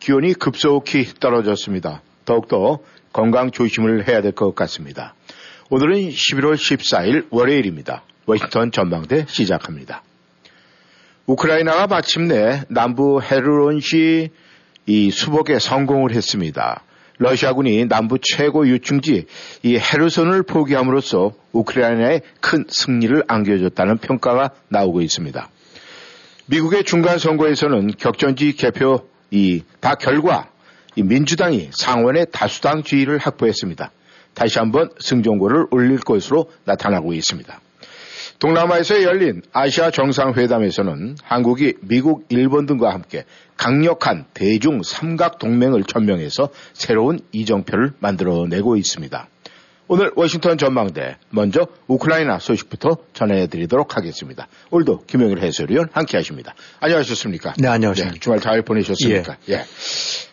기온이 급속히 떨어졌습니다. 더욱더 건강 조심을 해야 될 것 같습니다. 오늘은 11월 14일 월요일입니다. 워싱턴 전망대 시작합니다. 우크라이나가 마침내 남부 헤르론시 이 수복에 성공을 했습니다. 러시아군이 남부 최고 유충지 이 헤르손을 포기함으로써 우크라이나에 큰 승리를 안겨줬다는 평가가 나오고 있습니다. 미국의 중간 선거에서는 격전지 개표 이 다 결과 이 민주당이 상원의 다수당 지위를 확보했습니다. 다시 한번 승전고를 올릴 것으로 나타나고 있습니다. 동남아에서 열린 아시아 정상회담에서는 한국이 미국, 일본 등과 함께 강력한 대중 삼각 동맹을 천명해서 새로운 이정표를 만들어내고 있습니다. 오늘 워싱턴 전망대 먼저 우크라이나 소식부터 전해드리도록 하겠습니다. 오늘도 김영일 해설위원 함께하십니다. 안녕하셨습니까? 네, 안녕하십니까. 네, 주말 잘 보내셨습니까? 예. 예.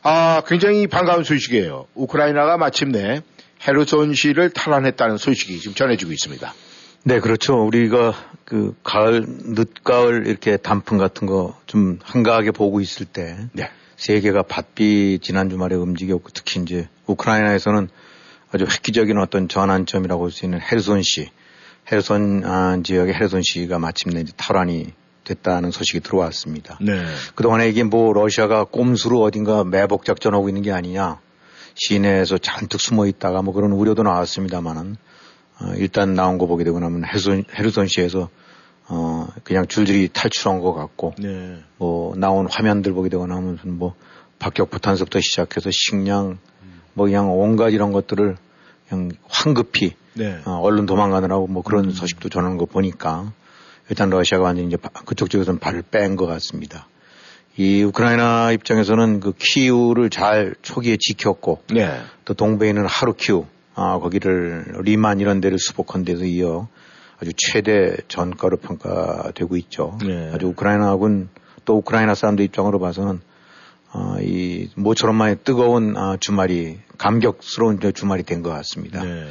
아, 굉장히 반가운 소식이에요. 우크라이나가 마침내 헤르손시를 탈환했다는 소식이 지금 전해지고 있습니다. 네, 그렇죠. 우리가 그 가을, 늦가을 이렇게 단풍 같은 거 좀 한가하게 보고 있을 때 네. 세계가 바삐 지난 주말에 움직였고 특히 이제 우크라이나에서는 아주 획기적인 어떤 전환점이라고 할 수 있는 헤르손시, 헤르손 아, 지역의 헤르손시가 마침내 이제 탈환이 됐다는 소식이 들어왔습니다. 네. 그동안에 이게 뭐 러시아가 꼼수로 어딘가 매복 작전하고 있는 게 아니냐. 시내에서 잔뜩 숨어 있다가 뭐 그런 우려도 나왔습니다만은 어, 일단 나온 거 보게 되고 나면 헤르손, 헤르손시에서 어, 그냥 줄줄이 탈출한 것 같고 네. 뭐 나온 화면들 보게 되고 나면 뭐 박격 부탄석부터 시작해서 식량 음. 뭐 그냥 온갖 이런 것들을 그냥 황급히 네. 어, 얼른 도망가느라고 뭐 그런 음. 소식도 전하는 거 보니까 일단 러시아가 완전히 이제 그쪽 쪽에서는 발을 뺀 것 같습니다. 이 우크라이나 입장에서는 그 키우를 잘 초기에 지켰고 네. 또 있는 하루키우 아, 거기를 리만 이런 데를 수복한 데서 이어 아주 최대 전가로 평가되고 있죠. 네. 아주 우크라이나군 또 우크라이나 사람들 입장으로 봐서는 어, 이 모처럼만의 뜨거운 아, 주말이 감격스러운 주말이 된 것 같습니다. 네.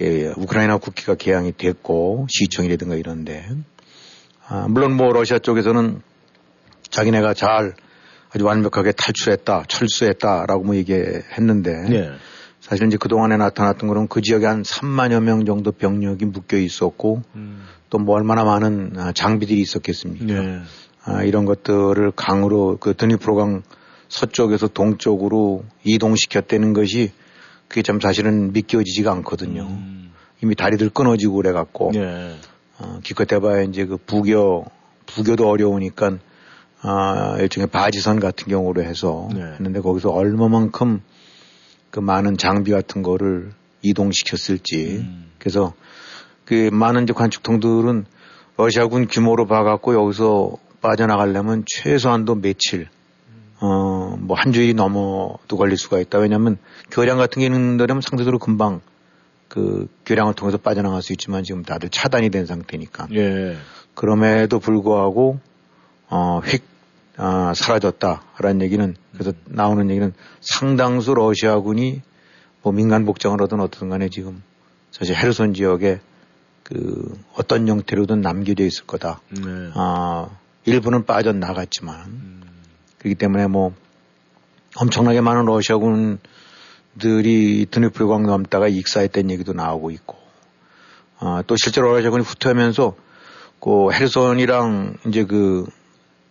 예, 우크라이나 국기가 개항이 됐고 시청이라든가 이런데 아, 물론 뭐 러시아 쪽에서는 자기네가 잘 아주 완벽하게 탈출했다, 철수했다라고 뭐 얘기했는데 네. 사실 이제 그동안에 나타났던 거는 그 지역에 한 3만여 명 정도 병력이 묶여 있었고 음. 또뭐 얼마나 많은 아, 장비들이 있었겠습니까. 네. 아, 이런 것들을 강으로 그 드니프로강 서쪽에서 동쪽으로 이동시켰다는 것이 그게 참 사실은 믿겨지지가 않거든요. 음. 이미 다리들 끊어지고 그래갖고 네. 어, 기껏 해봐야 이제 그 부교 부교도 어려우니까 아, 일종의 바지선 같은 경우로 해서 네. 했는데 거기서 얼마만큼 그 많은 장비 같은 거를 이동시켰을지 음. 그래서 그 많은 이제 관측통들은 러시아군 규모로 봐갖고 여기서 빠져나가려면 최소한도 며칠 어, 뭐 한 주일이 넘어도 걸릴 수가 있다. 왜냐하면 교량 같은 게 있는 데라면 상대적으로 금방 그 교량을 통해서 빠져나갈 수 있지만 지금 다들 차단이 된 상태니까. 예. 그럼에도 불구하고 어, 휙 아, 사라졌다라는 얘기는 그래서 나오는 얘기는 상당수 러시아군이 뭐 민간 복장을 하든 어떤 간에 지금 사실 헤르손 지역에 그 어떤 형태로든 남겨져 있을 거다. 네. 아, 일부는 빠져나갔지만 음. 그렇기 때문에 뭐 엄청나게 많은 러시아군들이 드니프르강 넘다가 익사했다는 얘기도 나오고 있고 아, 또 실제로 러시아군이 후퇴하면서 그 헤르손이랑 이제 그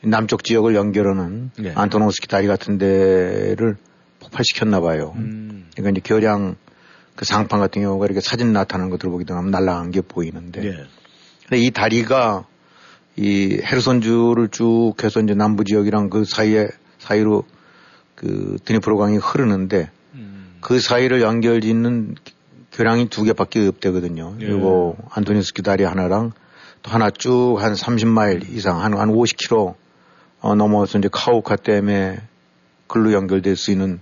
남쪽 지역을 연결하는 네. 안토노스키 다리 같은 데를 폭발시켰나 봐요. 음. 그러니까 이제 교량 그 상판 같은 경우가 이렇게 사진 나타나는 것들을 보기도 하면 날아간 게 보이는데. 네. 근데 이 다리가 이 헤르손주를 쭉 해서 이제 남부 지역이랑 그 사이에 사이로 그 드니프로강이 흐르는데 음. 그 사이를 연결 짓는 교량이 두 개밖에 없대거든요. 예. 그리고 안토니스키 다리 하나랑 또 하나 쭉 한 30마일 이상 한, 한 50km 어, 넘어서 이제 카우카 댐에 글로 연결될 수 있는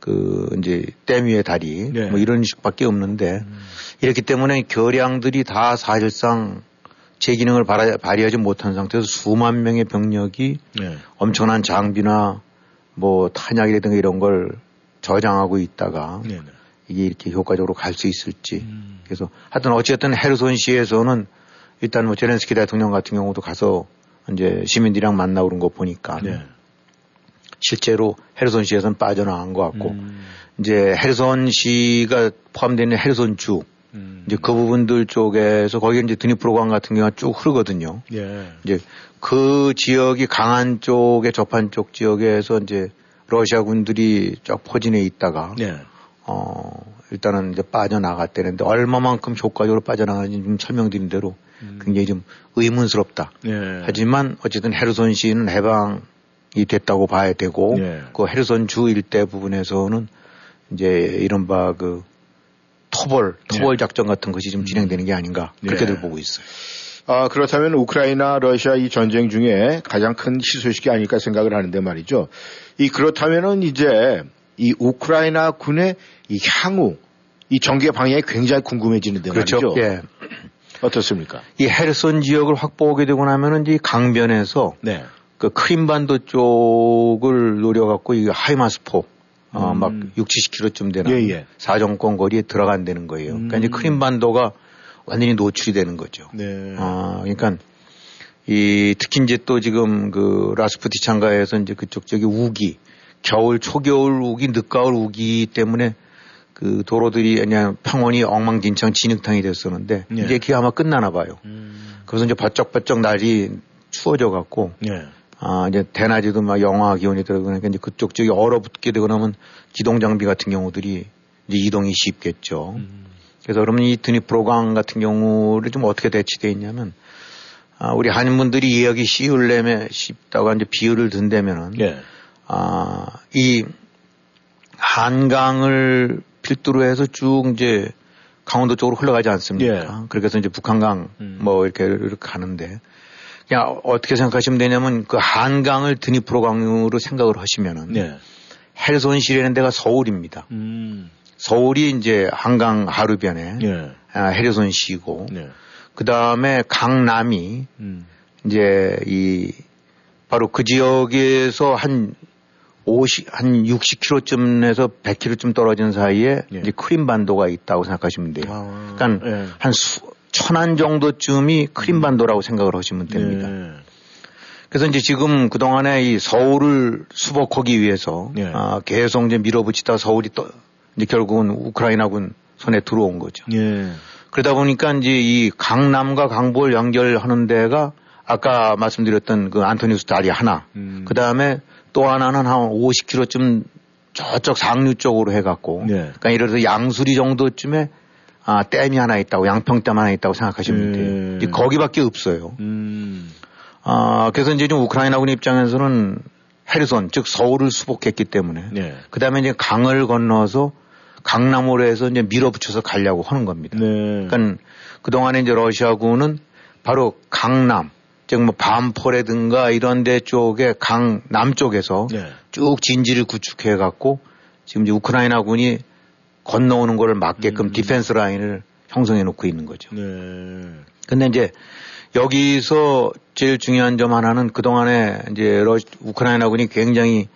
그 이제 댐 위의 다리 네. 뭐 이런 식밖에 없는데 음. 이렇기 때문에 결량들이 다 사실상 제 기능을 발휘하지 못한 상태에서 수만 명의 병력이 네. 엄청난 장비나 뭐 탄약이라든가 이런 걸 저장하고 있다가 네 네. 이게 이렇게 효과적으로 갈 수 있을지. 음. 그래서 하여튼 어쨌든 헤르손시에서는 일단 뭐 제렌스키 대통령 같은 경우도 가서 이제 시민들이랑 만나고 그런 거 보니까 네. 실제로 헤르손시에서는 빠져나간 것 같고 음. 이제 헤르손시가 포함되는 헤르손주 음. 이제 그 부분들 쪽에서 거기 이제 드니프로강 같은 경우가 쭉 흐르거든요. 예. 이제 그 지역이 강한 쪽에 접한 쪽 지역에서 이제 러시아 군들이 쫙 포진해 있다가 예. 어 일단은 이제 빠져나갔다는데 얼마만큼 효과적으로 빠져나가는지 좀 설명드린 대로 음. 굉장히 좀 의문스럽다. 예. 하지만 어쨌든 헤르손 시는 해방이 됐다고 봐야 되고 예. 그 헤르손 주 일대 부분에서는 이제 이른바 그 토벌, 토벌 네. 작전 같은 것이 좀 진행되는 게 아닌가 그렇게들 네. 보고 있어요. 아, 그렇다면 우크라이나 러시아 이 전쟁 중에 가장 큰 희소식이 아닐까 생각을 하는데 말이죠. 이 그렇다면은 이제 이 우크라이나 군의 이 향후 이 전개 방향이 굉장히 궁금해지는데 그렇죠. 말이죠. 예. 어떻습니까? 이 헤르손 지역을 확보하게 되고 나면은 이제 강변에서 네. 그 크림반도 쪽을 노려갖고 이 하이마스포 어, 음. 막 6, 70km쯤 되는 예, 예. 사정권 거리에 들어간다는 거예요. 음. 그러니까 이제 크림반도가 완전히 노출이 되는 거죠. 네. 어, 그러니까 이 특히 이제 또 지금 그 라스푸티 창가에서 이제 그쪽 저기 우기 겨울 초겨울 우기 늦가을 우기 때문에 그 도로들이 그냥 평원이 엉망진창 진흙탕이 됐었는데 예. 이제 그게 아마 끝나나 봐요. 음. 그래서 이제 바쩍바쩍 날이 추워져 갖고 예. 아, 이제 대낮에도 막 영하 기온이 들어가니까 이제 그쪽 쪽이 얼어붙게 되고 나면 기동 장비 같은 경우들이 이제 이동이 쉽겠죠. 음. 그래서 그러면 이 드니프로강 같은 경우를 좀 어떻게 대치되어 있냐면 아, 우리 한인분들이 이야기 쉬울래매 쉽다고 이제 비유를 든다면은 예. 아, 이 한강을 필두로 해서 쭉 이제 강원도 쪽으로 흘러가지 않습니까? 예. 그래서 이제 북한강 음. 뭐 이렇게, 이렇게 가는데 그냥 어떻게 생각하시면 되냐면 그 한강을 드니프로 강으로 생각을 하시면은 네. 헬손시라는 데가 서울입니다. 음. 서울이 이제 한강 하루변에 네. 아, 헤르손시고 네. 그 다음에 강남이 음. 이제 이 바로 그 지역에서 한 50, 한 60km쯤에서 100km쯤 떨어진 사이에 예. 이제 크림반도가 있다고 생각하시면 돼요. 아, 그러니까 예. 한 수, 천안 정도쯤이 크림반도라고 생각을 하시면 됩니다. 네. 그래서 이제 지금 그동안에 이 서울을 수복하기 위해서 네. 아, 계속 이제 밀어붙이다 서울이 또 이제 결국은 우크라이나군 손에 들어온 거죠. 네. 그러다 보니까 이제 이 강남과 강북을 연결하는 데가 아까 말씀드렸던 그 안토니우스 다리 하나, 음. 그 다음에 또 하나는 한 50km쯤 저쪽 상류 쪽으로 해갖고, 네. 그러니까 예를 들어서 양수리 정도쯤에 아, 댐이 하나 있다고, 양평댐 하나 있다고 생각하시면 돼요. 음. 이제 거기밖에 없어요. 음. 아, 그래서 이제 좀 우크라이나군 입장에서는 헤르손, 즉 서울을 수복했기 때문에. 네. 그 다음에 이제 강을 건너서 강남으로 해서 이제 밀어붙여서 가려고 하는 겁니다. 네. 그러니까 그동안에 이제 러시아군은 바로 강남, 즉 뭐 반포라든가 이런 데 쪽에 강 남쪽에서 네. 쭉 진지를 구축해 갖고 지금 이제 우크라이나군이 건너오는 거를 막게끔 음. defense line을 형성해 놓고 있는 거죠. 네. 근데 이제 여기서 제일 중요한 점 하나는 그동안에 이제 러 우크라이나군이 굉장히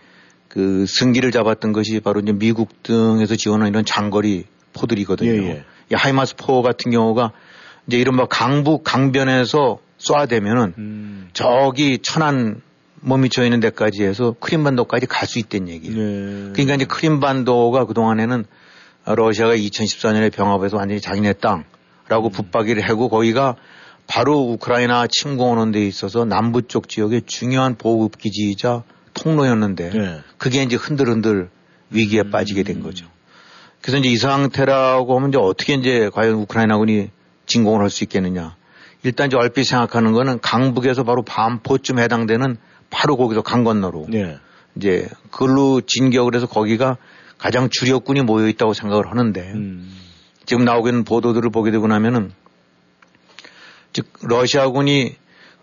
그 승기를 잡았던 것이 바로 이제 미국 등에서 지원한 이런 장거리 포들이거든요. 예, 예. 이 하이마스 포 같은 경우가 이제 이른바 강북 강변에서 쏴대면은 음. 저기 천안 몸미쳐 있는 데까지 해서 크림반도까지 갈 수 있다는 얘기예요. 네. 그러니까 이제 크림반도가 그동안에는 러시아가 2014년에 병합해서 완전히 자기네 땅라고 음. 붙박이를 하고 거기가 바로 우크라이나 침공하는 데 있어서 남부 쪽 지역의 중요한 보급 기지이자 통로였는데 네. 그게 이제 흔들흔들 위기에 음. 빠지게 된 거죠. 그래서 이제 이 상태라고 하면 이제 어떻게 이제 과연 우크라이나군이 진공을 할 수 있겠느냐. 일단 이제 얼핏 생각하는 거는 강북에서 바로 반포쯤 해당되는 바로 거기서 강 건너로 네. 이제 그걸로 진격을 해서 거기가 가장 주력군이 모여 있다고 생각을 하는데 음. 지금 나오고 있는 보도들을 보게 되고 나면은 즉 러시아군이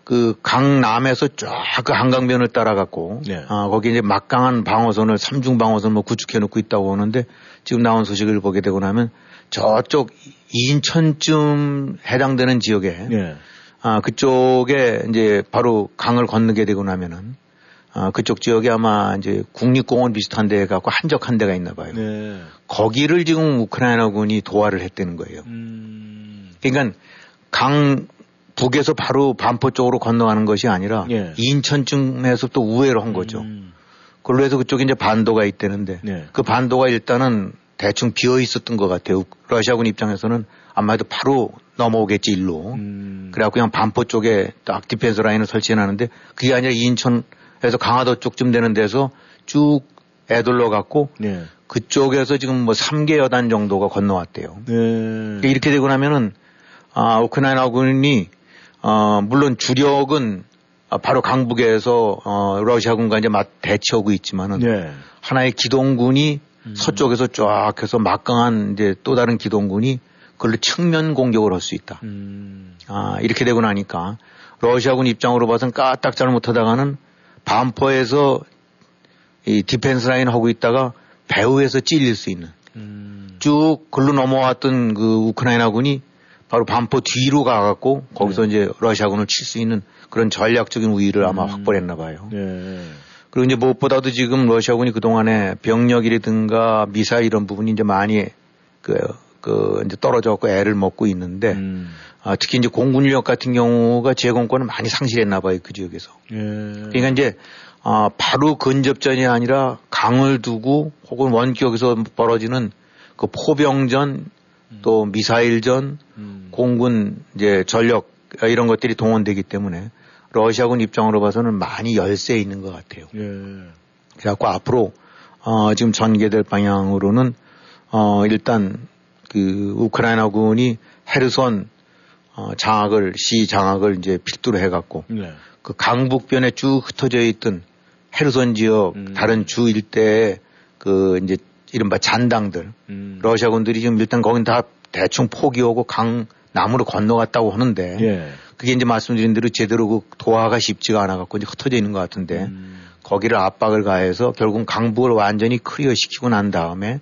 그 강남에서 쫙 그 한강변을 따라갔고 네. 아, 거기 이제 막강한 방어선을 삼중 방어선 뭐 구축해 놓고 있다고 하는데 지금 나온 소식을 보게 되고 나면 저쪽 인천쯤 해당되는 지역에 네. 아, 그쪽에 이제 바로 강을 건너게 되고 나면은 아, 그쪽 지역에 아마 이제 국립공원 비슷한 데 갖고 한적한 데가 있나 봐요. 네. 거기를 지금 우크라이나군이 도하를 했다는 거예요. 음... 그러니까 강 북에서 바로 반포 쪽으로 건너가는 것이 아니라 예. 인천쯤에서 또 우회로 한 거죠. 음. 그걸로 해서 그쪽에 이제 반도가 있다는데 네. 그 반도가 일단은 대충 비어 있었던 것 같아요. 러시아군 입장에서는 아마도 바로 넘어오겠지 일로. 음. 그래갖고 그냥 반포 쪽에 딱 defense line을 설치해놨는데 그게 아니라 인천 에서 강화도 쪽쯤 되는 데서 쭉 에둘러 갖고 네. 그쪽에서 지금 뭐 3개 여단 정도가 건너왔대요. 네. 이렇게 되고 나면은 아, 우크라이나군이 어, 물론 주력은 바로 강북에서 어, 러시아군과 이제 맞 대치하고 있지만은 네. 하나의 기동군이 음. 서쪽에서 쫙 해서 막강한 이제 또 다른 기동군이 그걸로 측면 공격을 할 수 있다. 음. 아, 이렇게 되고 나니까 러시아군 입장으로 봐서는 까딱 잘못하다가는 반포에서 이 defense line 하고 있다가 배후에서 찔릴 수 있는 음. 쭉 글로 넘어왔던 그 우크라이나군이 바로 반포 뒤로 가갖고 거기서 네. 이제 러시아군을 칠 수 있는 그런 전략적인 우위를 아마 음. 확보했나 봐요. 네. 그리고 이제 무엇보다도 지금 러시아군이 그동안에 병력이라든가 미사일 이런 부분이 이제 많이 그, 그 이제 떨어져갖고 애를 먹고 있는데 음. 아, 특히 이제 공군 인력 같은 경우가 제공권을 많이 상실했나 봐요 그 지역에서. 예. 그러니까 이제 아, 바로 근접전이 아니라 강을 두고 혹은 원격에서 벌어지는 그 포병전 음. 또 미사일전, 음. 공군 이제 전력 이런 것들이 동원되기 때문에 러시아군 입장으로 봐서는 많이 열세 있는 것 같아요. 예. 그래갖고 앞으로 어, 지금 전개될 방향으로는 어, 일단 그 우크라이나군이 헤르손 어, 장악을 시 장악을 이제 필두로 해갖고 네. 그 강북변에 쭉 흩어져 있던 헤르손 지역 음. 다른 주 일대에 그 이제 이른바 잔당들 음. 러시아군들이 지금 일단 거긴 다 대충 포기하고 강 남으로 건너갔다고 하는데 예. 그게 이제 말씀드린 대로 제대로 그 도하가 쉽지가 않아 갖고 이제 흩어져 있는 것 같은데 음. 거기를 압박을 가해서 결국 강북을 완전히 clear 시키고 난 다음에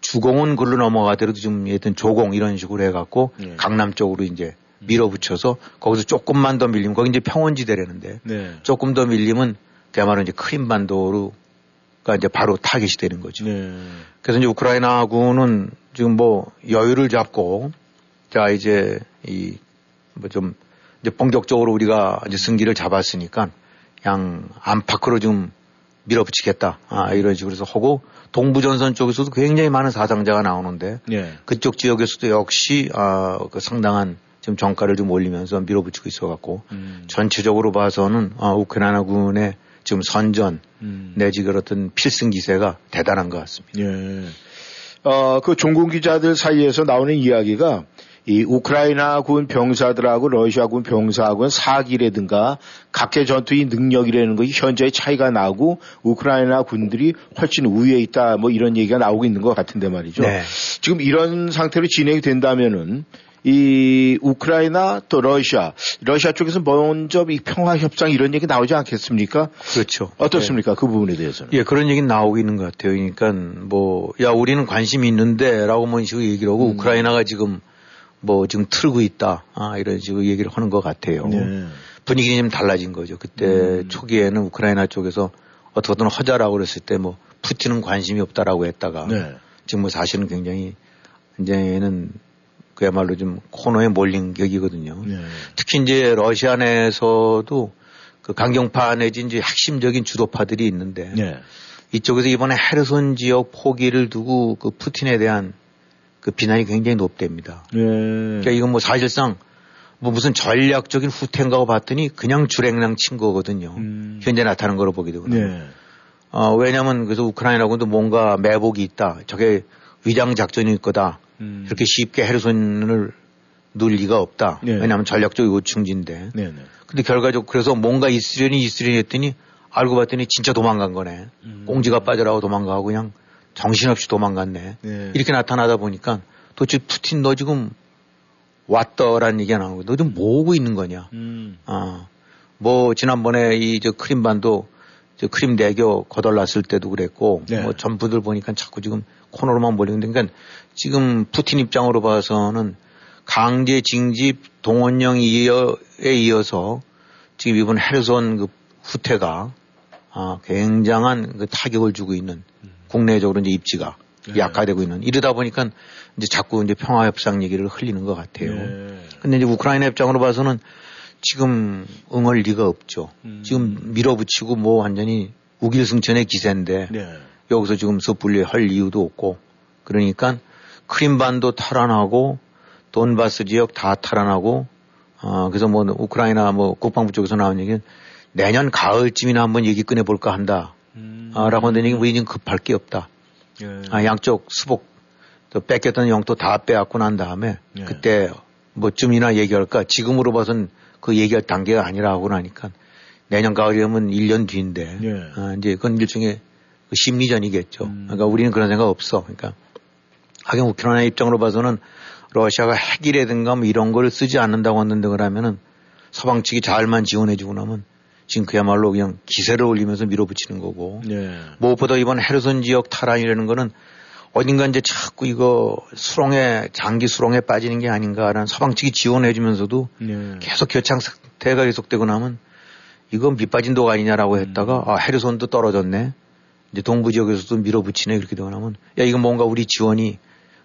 주공은 글로 넘어가더라도 좀 예든 조공 이런 식으로 해갖고 예. 강남 쪽으로 이제 밀어붙여서 거기서 조금만 더 밀리면 거기 이제 평원지대라는데 네. 조금 더 밀리면 그야말로 이제 크림반도로 가 이제 바로 타깃이 되는 거죠. 네. 그래서 이제 우크라이나군은 지금 뭐 여유를 잡고 자 이제 이 뭐 좀 이제 본격적으로 우리가 이제 승기를 잡았으니까 그냥 안팎으로 좀 밀어붙이겠다. 아, 이런 식으로 해서 하고 동부전선 쪽에서도 굉장히 많은 사상자가 나오는데 네. 그쪽 지역에서도 역시 아, 그 상당한 지금 정가를 좀 올리면서 밀어붙이고 있어 갖고 음. 전체적으로 봐서는 아, 우크라이나군의 지금 선전 음. 내지 그렇던 필승 기세가 대단한 것 같습니다. 예. 어, 그 종군 기자들 사이에서 나오는 이야기가 이 우크라이나군 병사들하고 러시아군 병사하고는 사기라든가 각계 전투의 능력이라는 것이 현재의 차이가 나고 우크라이나 군들이 훨씬 우위에 있다 뭐 이런 얘기가 나오고 있는 것 같은데 말이죠. 네. 지금 이런 상태로 진행이 된다면은 이 우크라이나 또 러시아, 러시아 쪽에서 먼저 이 평화 협상 이런 얘기 나오지 않겠습니까? 그렇죠. 어떻습니까? 네. 그 부분에 대해서는. 예, 그런 얘기 나오고 있는 것 같아요. 그러니까 뭐, 야, 우리는 관심이 있는데 라고 뭐 식으로 얘기를 하고 음. 우크라이나가 지금 뭐 지금 틀고 있다. 아, 이런 식으로 얘기를 하는 것 같아요. 네. 분위기는 좀 달라진 거죠. 그때 음. 초기에는 우크라이나 쪽에서 어떻게든 허자라고 그랬을 때 뭐 푸틴은 관심이 없다라고 했다가 네. 지금 뭐 사실은 굉장히 이제는 그야말로 좀 코너에 몰린 격이거든요. 네. 특히 이제 러시아 내에서도 그 강경파 내지 이제 핵심적인 주도파들이 있는데 네. 이쪽에서 이번에 헤르손 지역 포기를 두고 그 푸틴에 대한 그 비난이 굉장히 높답니다. 네. 그러니까 이건 뭐 사실상 뭐 무슨 전략적인 후퇴인가 봤더니 그냥 주랭랑 친 거거든요. 음. 현재 나타난 거로 보게 되거든요. 네. 어, 왜냐면 그래서 우크라이나군도 뭔가 매복이 있다. 저게 위장 작전일 거다. 음. 그렇게 쉽게 헤르손을 누을 리가 없다. 네. 왜냐하면 전략적 요충지인데. 네, 네. 근데 결과적으로 그래서 뭔가 있으려니 있으려니 했더니 알고 봤더니 진짜 도망간 거네. 음. 꽁지가 빠져라고 도망가고 그냥 정신없이 도망갔네. 네. 이렇게 나타나다 보니까 도대체 푸틴 너 지금 왔더라는 얘기가 나오고 너 지금 뭐하고 있는 거냐. 음. 어. 뭐 지난번에 이 저 크림반도 저 크림 대교 거덜났을 때도 그랬고 네. 뭐 전부들 보니까 자꾸 지금 코너로만 몰리는데 그러니까 지금 푸틴 입장으로 봐서는 강제 징집 동원령에 이어서 지금 이번 헤르손 그 후퇴가 아, 굉장한 그 타격을 주고 있는 국내적으로 이제 입지가 네. 약화되고 있는 이러다 보니까 이제 자꾸 이제 평화 협상 얘기를 흘리는 것 같아요. 네. 근데 이제 우크라이나 입장으로 봐서는 지금 응할 리가 없죠. 음. 지금 밀어붙이고 뭐 완전히 우길승천의 기세인데 네. 여기서 지금 섣불리 할 이유도 없고 그러니까 크림반도 탈환하고 돈바스 지역 다 탈환하고 어 그래서 뭐 우크라이나 뭐 국방부 쪽에서 나온 얘기는 내년 가을쯤이나 한번 얘기 꺼내볼까 한다. 음. 아, 라고 하는 얘기 우리 지금 급할 게 없다. 예. 아, 양쪽 수복 또 뺏겼던 영토 다 빼앗고 난 다음에 예. 그때 뭐쯤이나 얘기할까 지금으로 봐선 그 얘기할 단계가 아니라고 나니까 내년 가을이면 1년 뒤인데 예. 아, 이제 그건 일종의 그 심리전이겠죠. 음. 그러니까 우리는 그런 생각 없어. 그러니까 하긴 우크라이나 입장으로 봐서는 러시아가 핵이라든가 뭐 이런 걸 쓰지 않는다고 했는데 그러면은 서방 측이 잘만 지원해주고 나면 지금 그야말로 그냥 기세를 올리면서 밀어붙이는 거고. 네. 무엇보다 이번 헤르손 지역 탈환이라는 거는 어딘가 이제 자꾸 이거 수렁에 장기 수렁에 빠지는 게 아닌가라는 서방 측이 지원해 주면서도 네. 계속 교창 상태가 계속되고 나면 이건 밑빠진 독 아니냐라고 했다가 음. 아 헤르손도 떨어졌네. 이제 동부 지역에서도 밀어붙이네 그렇게 되고 나면 야 이건 뭔가 우리 지원이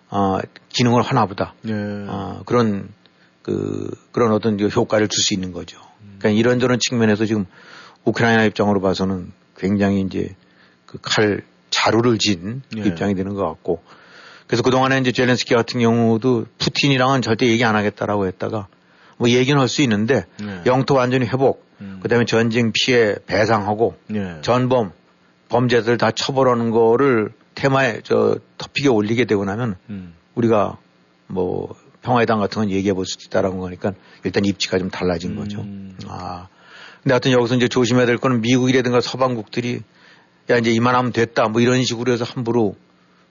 아 기능을 하나 보다. 네. 아 그런 그 그런 어떤 효과를 줄 수 있는 거죠. 그러니까 이런저런 측면에서 지금 우크라이나 입장으로 봐서는 굉장히 이제 그 칼 자루를 진 예. 입장이 되는 것 같고 그래서 그동안에 이제 젤렌스키 같은 경우도 푸틴이랑은 절대 얘기 안 하겠다라고 했다가 뭐 얘기는 할 수 있는데 예. 영토 완전히 회복 음. 그다음에 전쟁 피해 배상하고 예. 전범 범죄들 다 처벌하는 거를 테마에 저 토픽에 올리게 되고 나면 음. 우리가 뭐 평화회담 같은 건 얘기해 볼 수 있다라는 거니까 일단 입지가 좀 달라진 거죠. 음. 아. 근데 하여튼 여기서 이제 조심해야 될 거는 미국이라든가 서방국들이 야, 이제 이만하면 됐다. 뭐 이런 식으로 해서 함부로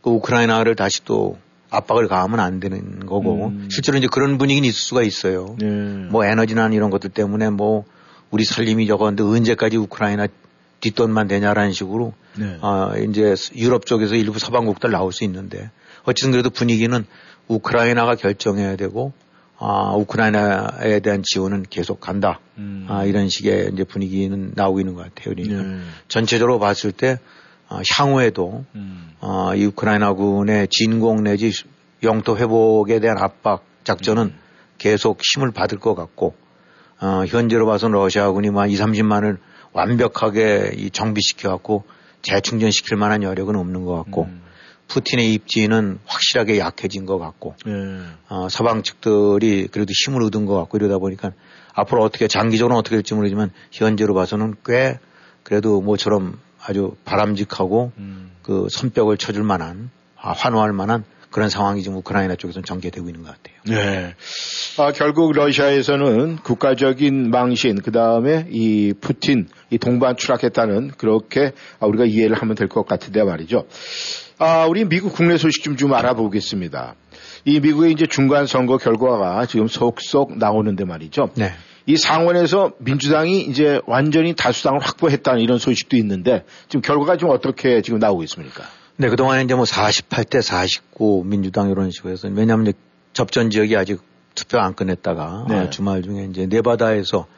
그 우크라이나를 다시 또 압박을 가하면 안 되는 거고 음. 실제로 이제 그런 분위기는 있을 수가 있어요. 네. 뭐 에너지나 이런 것들 때문에 뭐 우리 살림이 적었는데 언제까지 우크라이나 뒷돈만 되냐라는 식으로 네. 아 이제 유럽 쪽에서 일부 서방국들 나올 수 있는데 어쨌든 그래도 분위기는 우크라이나가 결정해야 되고 아, 우크라이나에 대한 지원은 계속 간다. 음. 아, 이런 식의 이제 분위기는 나오고 있는 것 같아요. 그러니까 네. 전체적으로 봤을 때 아, 향후에도 음. 아, 이 우크라이나군의 진공 내지 영토 회복에 대한 압박 작전은 음. 계속 힘을 받을 것 같고 어, 현재로 봐서 러시아군이 뭐 2, 30만을 완벽하게 이 정비시켜 갖고 재충전시킬 만한 여력은 없는 것 같고 음. 푸틴의 입지는 확실하게 약해진 것 같고 네. 어, 서방 측들이 그래도 힘을 얻은 것 같고 이러다 보니까 앞으로 어떻게 장기적으로 어떻게 될지 모르지만 현재로 봐서는 꽤 그래도 뭐처럼 아주 바람직하고 음. 그 손뼉을 쳐줄 만한 아, 환호할 만한 그런 상황이 지금 우크라이나 쪽에서는 전개되고 있는 것 같아요. 네. 아, 결국 러시아에서는 국가적인 망신, 그 다음에 이 푸틴, 이 동반 추락했다는 그렇게 우리가 이해를 하면 될 것 같은데 말이죠. 아, 우리 미국 국내 소식 좀, 좀 알아보겠습니다. 이 미국의 이제 중간 선거 결과가 지금 속속 나오는데 말이죠. 네. 이 상원에서 민주당이 이제 완전히 다수당을 확보했다는 이런 소식도 있는데 지금 결과가 좀 어떻게 지금 나오고 있습니까? 네, 그동안에 이제 뭐 48대 49 민주당 이런 식으로 해서 왜냐하면 접전 지역이 아직 투표 안 끝냈다가 네. 아, 주말 중에 이제 네바다에서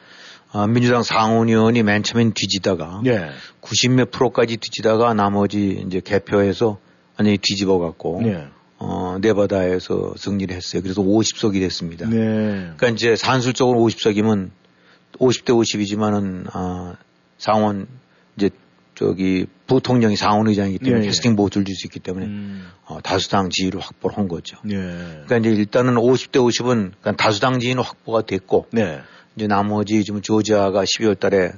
아, 민주당 상원의원이 맨 처음엔 뒤지다가 네. 90몇 프로까지 뒤지다가 나머지 이제 개표해서 완전히 뒤집어 갖고 네. 어, 네바다에서 승리를 했어요. 그래서 50석이 됐습니다. 네. 그러니까 이제 산술적으로 50석이면 50대 50이지만은 아, 상원 이제 저기 부통령이 상원의장이기 때문에 네. 캐스팅 보트를 줄 수 있기 때문에 음. 어, 다수당 지위를 확보를 한 거죠. 네. 그러니까 이제 일단은 50대 50은 그러니까 다수당 지위는 확보가 됐고 네. 이제 나머지 지금 조지아가 12월 달에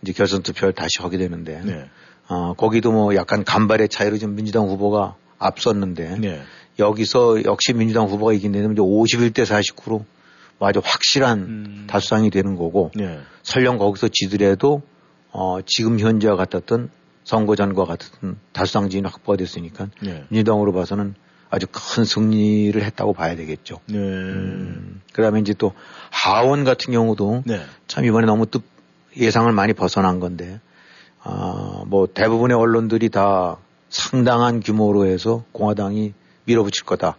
이제 결선 투표를 다시 하게 되는데 네. 어, 거기도 뭐 약간 간발의 차이로 좀 민주당 후보가 앞섰는데 네. 여기서 역시 민주당 후보가 이긴 데는 이제 51대 49로 뭐 아주 확실한 음. 다수당이 되는 거고 네. 설령 거기서 지더라도 어, 지금 현재와 같았던 선거 전과 같은 지위는 확보가 됐으니까 네. 민주당으로 봐서는 아주 큰 승리를 했다고 봐야 되겠죠. 네. 음, 그 다음에 이제 또 하원 같은 경우도 네. 참 이번에 너무 또 예상을 많이 벗어난 건데, 아, 뭐 대부분의 언론들이 다 상당한 규모로 해서 공화당이 밀어붙일 거다.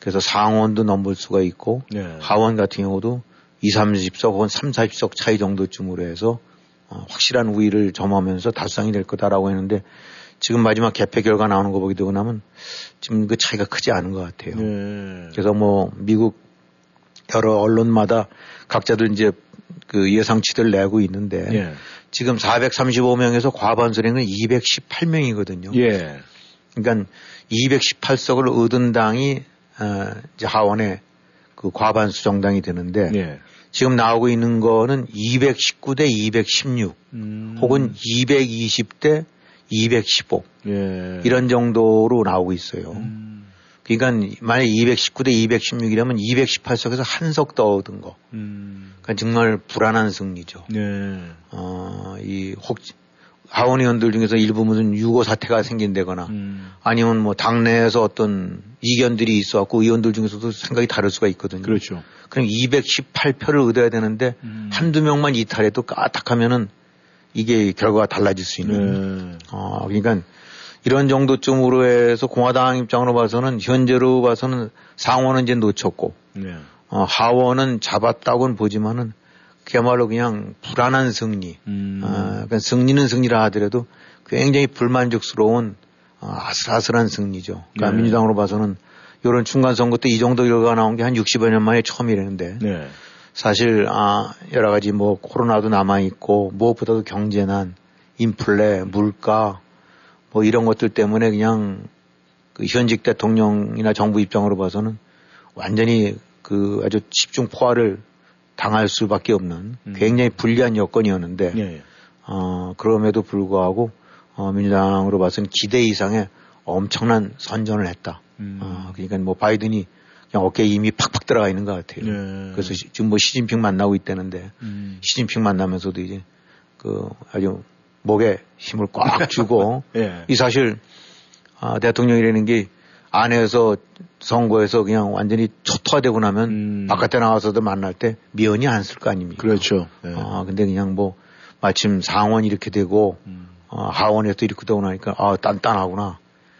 그래서 상원도 넘볼 수가 있고, 네. 하원 같은 경우도 2, 30석 혹은 3, 40석 차이 정도쯤으로 해서 어, 확실한 우위를 점하면서 달성이 될 거다라고 했는데 지금 마지막 개표 결과 나오는 거 보게 되고 나면 지금 그 차이가 크지 않은 것 같아요. 네. 그래서 뭐 미국 여러 언론마다 각자들 이제 그 예상치들 내고 있는데 네. 지금 435명에서 과반 수령은 218명이거든요. 예. 그러니까 218석을 얻은 당이 어, 이제 하원에 그 과반수 정당이 되는데 예. 지금 나오고 있는 거는 219대 216 음. 혹은 220대 215 예. 이런 정도로 나오고 있어요. 음. 그러니까 만약 219대 216이라면 218석에서 한 석 더 얻은 거. 음. 그러니까 정말 불안한 승리죠. 네. 어, 이 혹 하원 의원들 중에서 일부 무슨 유고 사태가 생긴다거나 음. 아니면 뭐 당내에서 어떤 이견들이 있어 갖고 의원들 중에서도 생각이 다를 수가 있거든요. 그렇죠. 그럼 218표를 얻어야 되는데 음. 한두 명만 이탈해도 까딱하면은 이게 결과가 달라질 수 있는. 네. 어, 그러니까 이런 정도쯤으로 해서 공화당 입장으로 봐서는 현재로 봐서는 상원은 이제 놓쳤고 네. 어, 하원은 잡았다고는 보지만은 그야말로 그냥 불안한 승리. 음. 어, 그러니까 승리는 승리라 하더라도 굉장히 불만족스러운 어, 아슬아슬한 승리죠. 그러니까 네. 민주당으로 봐서는 이런 중간 선거 때 이 정도 결과가 나온 게 한 60여 년 만에 처음이라는데 네. 사실 아 여러 가지 뭐 코로나도 남아 있고 무엇보다도 경제난, 인플레, 물가 뭐 이런 것들 때문에 그냥 그 현직 대통령이나 정부 입장으로 봐서는 완전히 그 아주 집중 포화를 당할 수밖에 없는 음. 굉장히 불리한 여건이었는데 네. 어, 그럼에도 불구하고 어, 민주당으로 봐서는 기대 이상의 엄청난 선전을 했다. 음. 어, 그러니까 뭐 바이든이 그냥 어깨에 이미 팍팍 들어가 있는 것 같아요. 네. 그래서 시, 지금 뭐 시진핑 만나고 있다는데 음. 시진핑 만나면서도 이제 그 아주 목에 힘을 꽉 주고 네. 이 사실 아, 대통령이라는 게 안에서 선거에서 그냥 완전히 초토화되고 나면 음. 바깥에 나와서도 만날 때 미연이 안 쓸 거 아닙니까? 그렇죠. 네. 아, 근데 그냥 뭐 마침 상원이 이렇게 되고 음. 어, 하원에서 이렇게 되고 나니까 아, 단단하구나.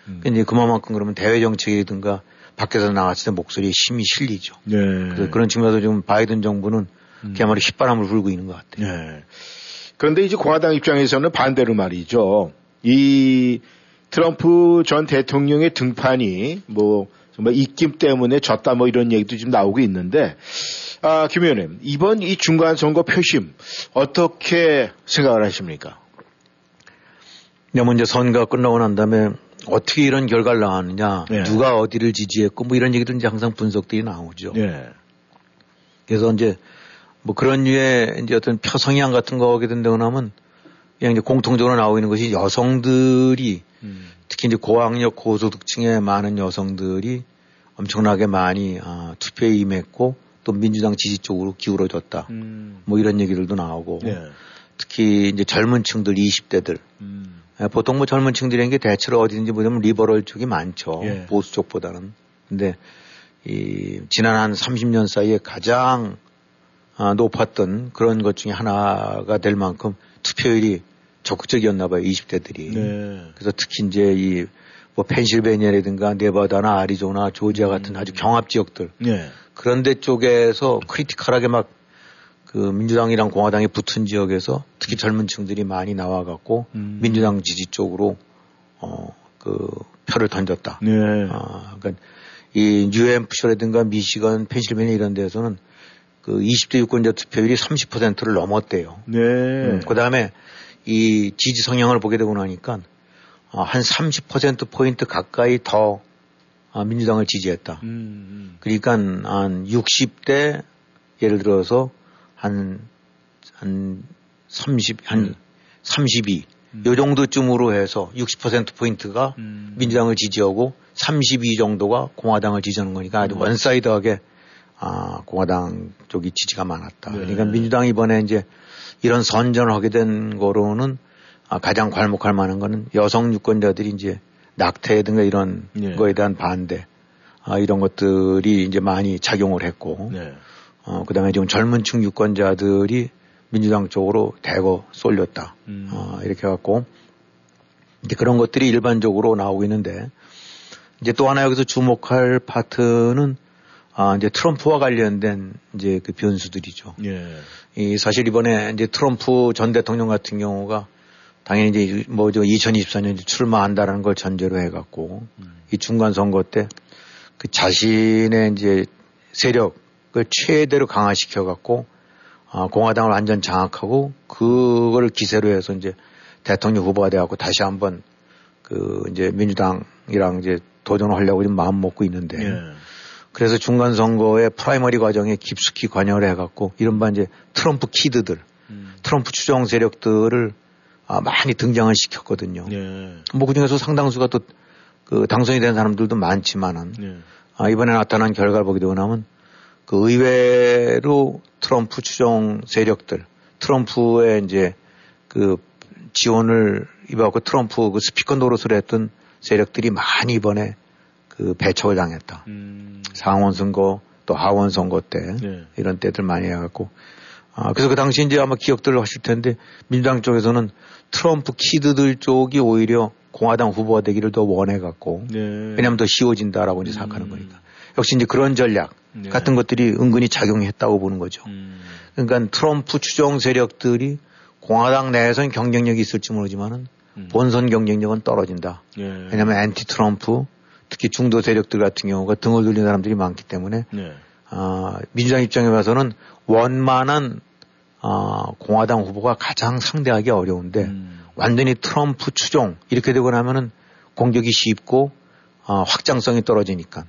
음. 근데 그만큼 그러면 대외 정책이든가 밖에서 나왔을 때 목소리에 힘이 실리죠. 네. 그래서 그런 측면에서 지금 바이든 정부는 음. 그야말로 휘바람을 불고 있는 것 같아요. 네. 그런데 이제 공화당 입장에서는 반대로 말이죠. 이 트럼프 전 대통령의 등판이 뭐 정말 입김 때문에 졌다 뭐 이런 얘기도 지금 나오고 있는데 아, 김 의원님 이번 이 중간 선거 표심 어떻게 생각을 하십니까? 네, 먼저 선거가 끝나고 난 다음에 어떻게 이런 결과를 나왔느냐, 네. 누가 어디를 지지했고 뭐 이런 얘기들 이제 항상 분석들이 나오죠. 네. 그래서 이제 뭐 그런 류의 이제 어떤 표성향 같은 거 하게 된다고 하면 그냥 이제 공통적으로 나오고 있는 것이 여성들이 음. 특히 이제 고학력 고소득층의 많은 여성들이 엄청나게 많이 어, 투표에 임했고 또 민주당 지지 쪽으로 기울어졌다. 음. 뭐 이런 얘기들도 나오고 네. 특히 이제 젊은 층들 20대들 음. 예, 보통 뭐 젊은 층들이라는 게 대체로 어디든지 보면 리버럴 쪽이 많죠. 예. 보수 쪽보다는. 근데 이 지난 한 30년 사이에 가장 아, 높았던 그런 것 중에 하나가 될 만큼 투표율이 적극적이었나 봐요, 20대들이. 네. 그래서 특히 이제 이 뭐 펜실베니아라든가 네바다나 아리조나, 조지아 같은 음. 아주 경합 지역들. 네. 그런 데 쪽에서 크리티컬하게 막 그 민주당이랑 공화당이 붙은 지역에서 특히 음. 젊은 층들이 많이 나와 갖고 음. 민주당 지지 쪽으로 어, 그 표를 던졌다. 네. 아, 그러니까 이 뉴햄프셔라든가 미시건, 펜실베니아 이런 데서는 그 20대 유권자 투표율이 30%를 넘었대요. 네. 음, 그 다음에 이 지지 성향을 보게 되고 나니까 어, 한 30%포인트 가까이 더 어, 민주당을 지지했다. 음, 음. 그러니까 한 60대 예를 들어서 한, 한 30, 한 음. 32. 음. 요 정도쯤으로 해서 60%포인트가 음. 민주당을 지지하고 32 정도가 공화당을 지지하는 거니까 아주 음. one side하게 아, 공화당 쪽이 지지가 많았다. 네. 그러니까 민주당이 이번에 이제 이런 선전을 하게 된 거로는 아, 가장 괄목할 만한 거는 여성 유권자들이 이제 낙태든가 이런 네. 거에 대한 반대 아, 이런 것들이 이제 많이 작용을 했고 네. 어, 그 다음에 지금 젊은 층 유권자들이 민주당 쪽으로 대거 쏠렸다. 음. 어, 이렇게 해갖고 이제 그런 것들이 일반적으로 나오고 있는데 이제 또 하나 여기서 주목할 파트는 아, 이제 트럼프와 관련된 이제 그 변수들이죠. 예. 이 사실 이번에 이제 트럼프 전 대통령 같은 경우가 당연히 이제 뭐 저 2024년 출마한다라는 걸 전제로 해갖고 음. 이 중간 선거 때 그 자신의 이제 세력을 최대로 강화시켜갖고 아, 공화당을 완전 장악하고 그거를 기세로 해서 이제 대통령 후보가 돼갖고 다시 한번 그 이제 민주당이랑 이제 도전을 하려고 지금 마음 먹고 있는데 예. 그래서 중간 선거의 primary 과정에 깊숙이 관여를 해갖고 이른바 이제 트럼프 kid들, 음. 트럼프 추종 세력들을 아, 많이 등장을 시켰거든요. 예. 뭐 그 중에서 상당수가 또 그 당선이 된 사람들도 많지만은 예. 아, 이번에 나타난 결과를 보게 되고 나면 그 의외로 트럼프 추종 세력들, 트럼프의 이제 그 지원을 입어갖고 트럼프 그 스피커 노릇을 했던 세력들이 많이 이번에 그 배척을 당했다. 음. 상원 선거 또 하원 선거 때 네. 이런 때들 많이 해갖고 아, 그래서 그 당시 이제 아마 기억들을 하실 텐데 민주당 쪽에서는 트럼프 키드들 쪽이 오히려 공화당 후보가 되기를 더 원해갖고 네. 왜냐하면 더 쉬워진다라고 이제 생각하는 음. 거니까 역시 이제 그런 전략 네. 같은 것들이 은근히 작용했다고 보는 거죠. 음. 그러니까 트럼프 추종 세력들이 공화당 내에서는 경쟁력이 있을지 모르지만은 음. 본선 경쟁력은 떨어진다. 예. 왜냐하면 앤티 트럼프 특히 중도 세력들 같은 경우가 등을 돌리는 사람들이 많기 때문에 네. 어, 민주당 입장에 봐서는 원만한 어, 공화당 후보가 가장 상대하기 어려운데 음. 완전히 트럼프 추종 이렇게 되고 나면은 공격이 쉽고 어, 확장성이 떨어지니까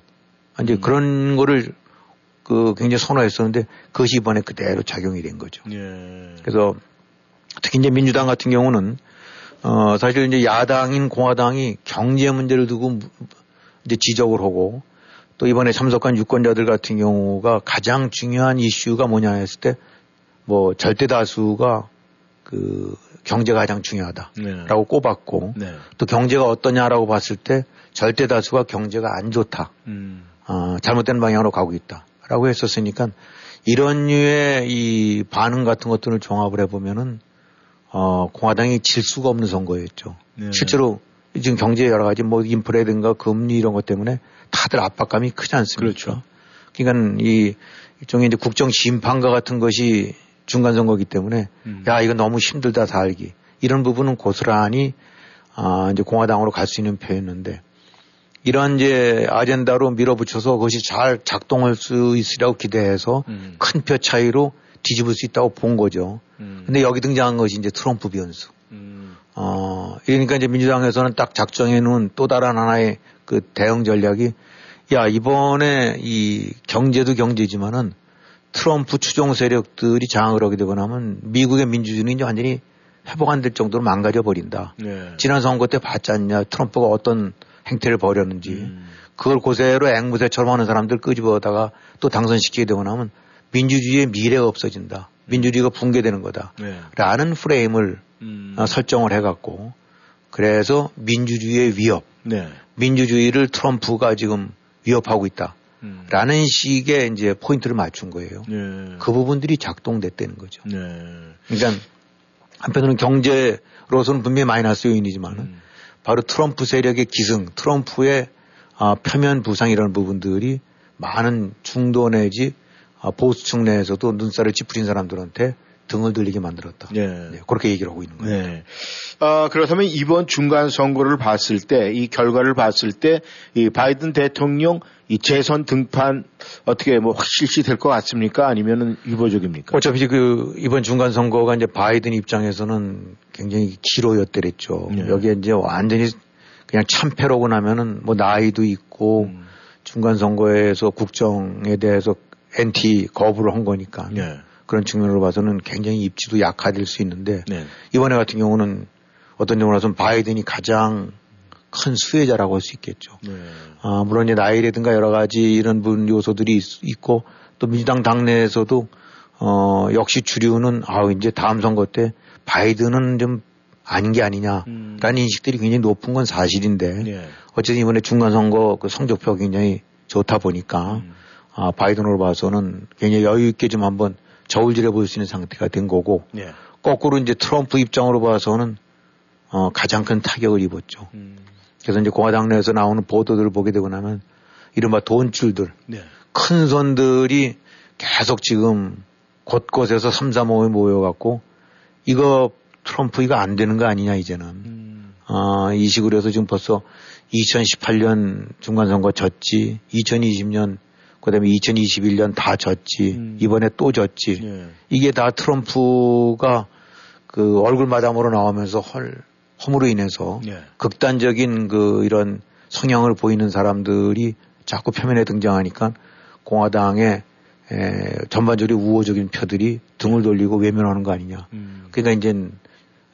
이제 음. 그런 거를 그 굉장히 선호했었는데 그것이 이번에 그대로 작용이 된 거죠. 예. 그래서 특히 이제 민주당 같은 경우는 어 사실 이제 야당인 공화당이 경제 문제를 두고 이제 지적을 하고 또 이번에 참석한 유권자들 같은 경우가 가장 중요한 이슈가 뭐냐 했을 때 뭐 절대 다수가 그 경제가 가장 중요하다라고 네. 꼽았고 네. 또 경제가 어떠냐라고 봤을 때 절대 다수가 경제가 안 좋다. 음. 어, 잘못된 방향으로 가고 있다라고 했었으니까 이런 류의 이 반응 같은 것들을 종합을 해보면은 어, 공화당이 질 수가 없는 선거였죠. 네. 실제로 지금 경제 여러 가지 뭐 인플레든가 금리 이런 것 때문에 다들 압박감이 크지 않습니까? 그렇죠. 그러니까 이 일종의 이제 국정 심판과 같은 것이 중간 선거기 때문에 음. 야 이거 너무 힘들다 살기 이런 부분은 고스란히 아 이제 공화당으로 갈 수 있는 표였는데 이런 이제 아젠다로 밀어붙여서 그것이 잘 작동할 수 있으라고 기대해서 음. 큰표 차이로 뒤집을 수 있다고 본 거죠. 음. 근데 여기 등장한 것이 이제 트럼프 변수. 음. 어, 그러니까 이제 민주당에서는 딱 작정해 놓은 또 다른 하나의 그 대응 전략이 야, 이번에 이 경제도 경제지만은 트럼프 추종 세력들이 장악을 하게 되고 나면 미국의 민주주의는 이제 완전히 회복 안 될 정도로 망가져 버린다. 네. 지난 선거 때 봤지 않냐. 트럼프가 어떤 행태를 벌였는지. 음. 그걸 고세로 앵무새처럼 하는 사람들 끄집어다가 또 당선시키게 되고 나면 민주주의의 미래가 없어진다. 민주주의가 붕괴되는 거다. 네. 라는 프레임을 음. 어, 설정을 해갖고 그래서 민주주의의 위협, 네. 민주주의를 트럼프가 지금 위협하고 있다. 음. 라는 식의 이제 포인트를 맞춘 거예요. 네. 그 부분들이 작동됐다는 거죠. 네. 그러니까 한편으로는 경제로서는 분명히 마이너스 요인이지만 음. 바로 트럼프 세력의 기승, 트럼프의 아, 표면 부상 이런 부분들이 많은 중도 내지 아, 보수층 내에서도 눈살을 찌푸린 사람들한테 등을 들리게 만들었다. 네. 네, 그렇게 얘기를 하고 있는 거예요. 네. 어, 그렇다면 이번 중간 선거를 봤을 때, 이 결과를 봤을 때, 이 바이든 대통령 이 재선 등판 어떻게 뭐 실시 될 것 같습니까? 아니면은 유보적입니까? 어차피 그 이번 중간 선거가 이제 바이든 입장에서는 굉장히 기로였더랬죠. 네. 여기에 이제 완전히 그냥 참패로고 나면은 뭐 나이도 있고 음. 중간 선거에서 국정에 대해서 엔티 거부를 한 거니까. 네. 그런 측면으로 봐서는 굉장히 입지도 약화될 수 있는데 네. 이번에 같은 경우는 어떤 경우라서는 바이든이 가장 큰 수혜자라고 할 수 있겠죠. 네. 아, 물론 이제 나이라든가 여러 가지 이런 분 요소들이 있, 고또 민주당 당내에서도 어, 역시 주류는 아우 이제 다음 선거 때 바이든은 좀 아닌 게 아니냐라는 음. 인식들이 굉장히 높은 건 사실인데 네. 어쨌든 이번에 중간 선거 그 성적표 굉장히 좋다 보니까 음. 아, 바이든으로 봐서는 굉장히 여유 있게 좀 한번 저울질해 볼수 있는 상태가 된 거고 예. 거꾸로 이제 트럼프 입장으로 봐서는 어, 가장 큰 타격을 입었죠. 음. 그래서 이제 공화당 내에서 나오는 보도들을 보게 되고 나면 이른바 돈줄들, 네. 큰 손들이 계속 지금 곳곳에서 삼삼오에 모여갖고 이거 트럼프 이거 안 되는 거 아니냐 이제는. 음. 어, 이 식으로 해서 지금 벌써 2018년 중간선거 졌지, 2020년 그다음에 2021년 다 졌지, 음. 이번에 또 졌지. 예. 이게 다 트럼프가 그 얼굴 마담으로 나오면서 헐 허물로 인해서 예. 극단적인 그 이런 성향을 보이는 사람들이 자꾸 표면에 등장하니까 공화당의 에, 전반적으로 우호적인 표들이 등을 돌리고 외면하는 거 아니냐. 음. 그러니까 이제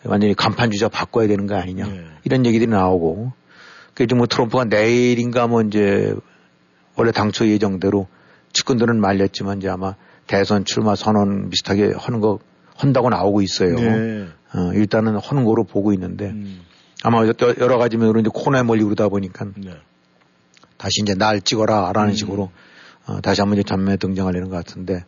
완전히 간판 주자 바꿔야 되는 거 아니냐. 예. 이런 얘기들이 나오고. 그래서 뭐 트럼프가 내일인가 뭐 이제 원래 당초 예정대로 측근들은 말렸지만 이제 아마 대선 출마 선언 비슷하게 하는 거 한다고 나오고 있어요. 네. 어, 일단은 하는 거로 보고 있는데 음. 아마 여러 가지 면으로 이제 코너에 몰리고 그러다 보니까 네. 다시 이제 날 찍어라라는 음. 식으로 어, 다시 한번 이제 전면에 등장하려는 것 같은데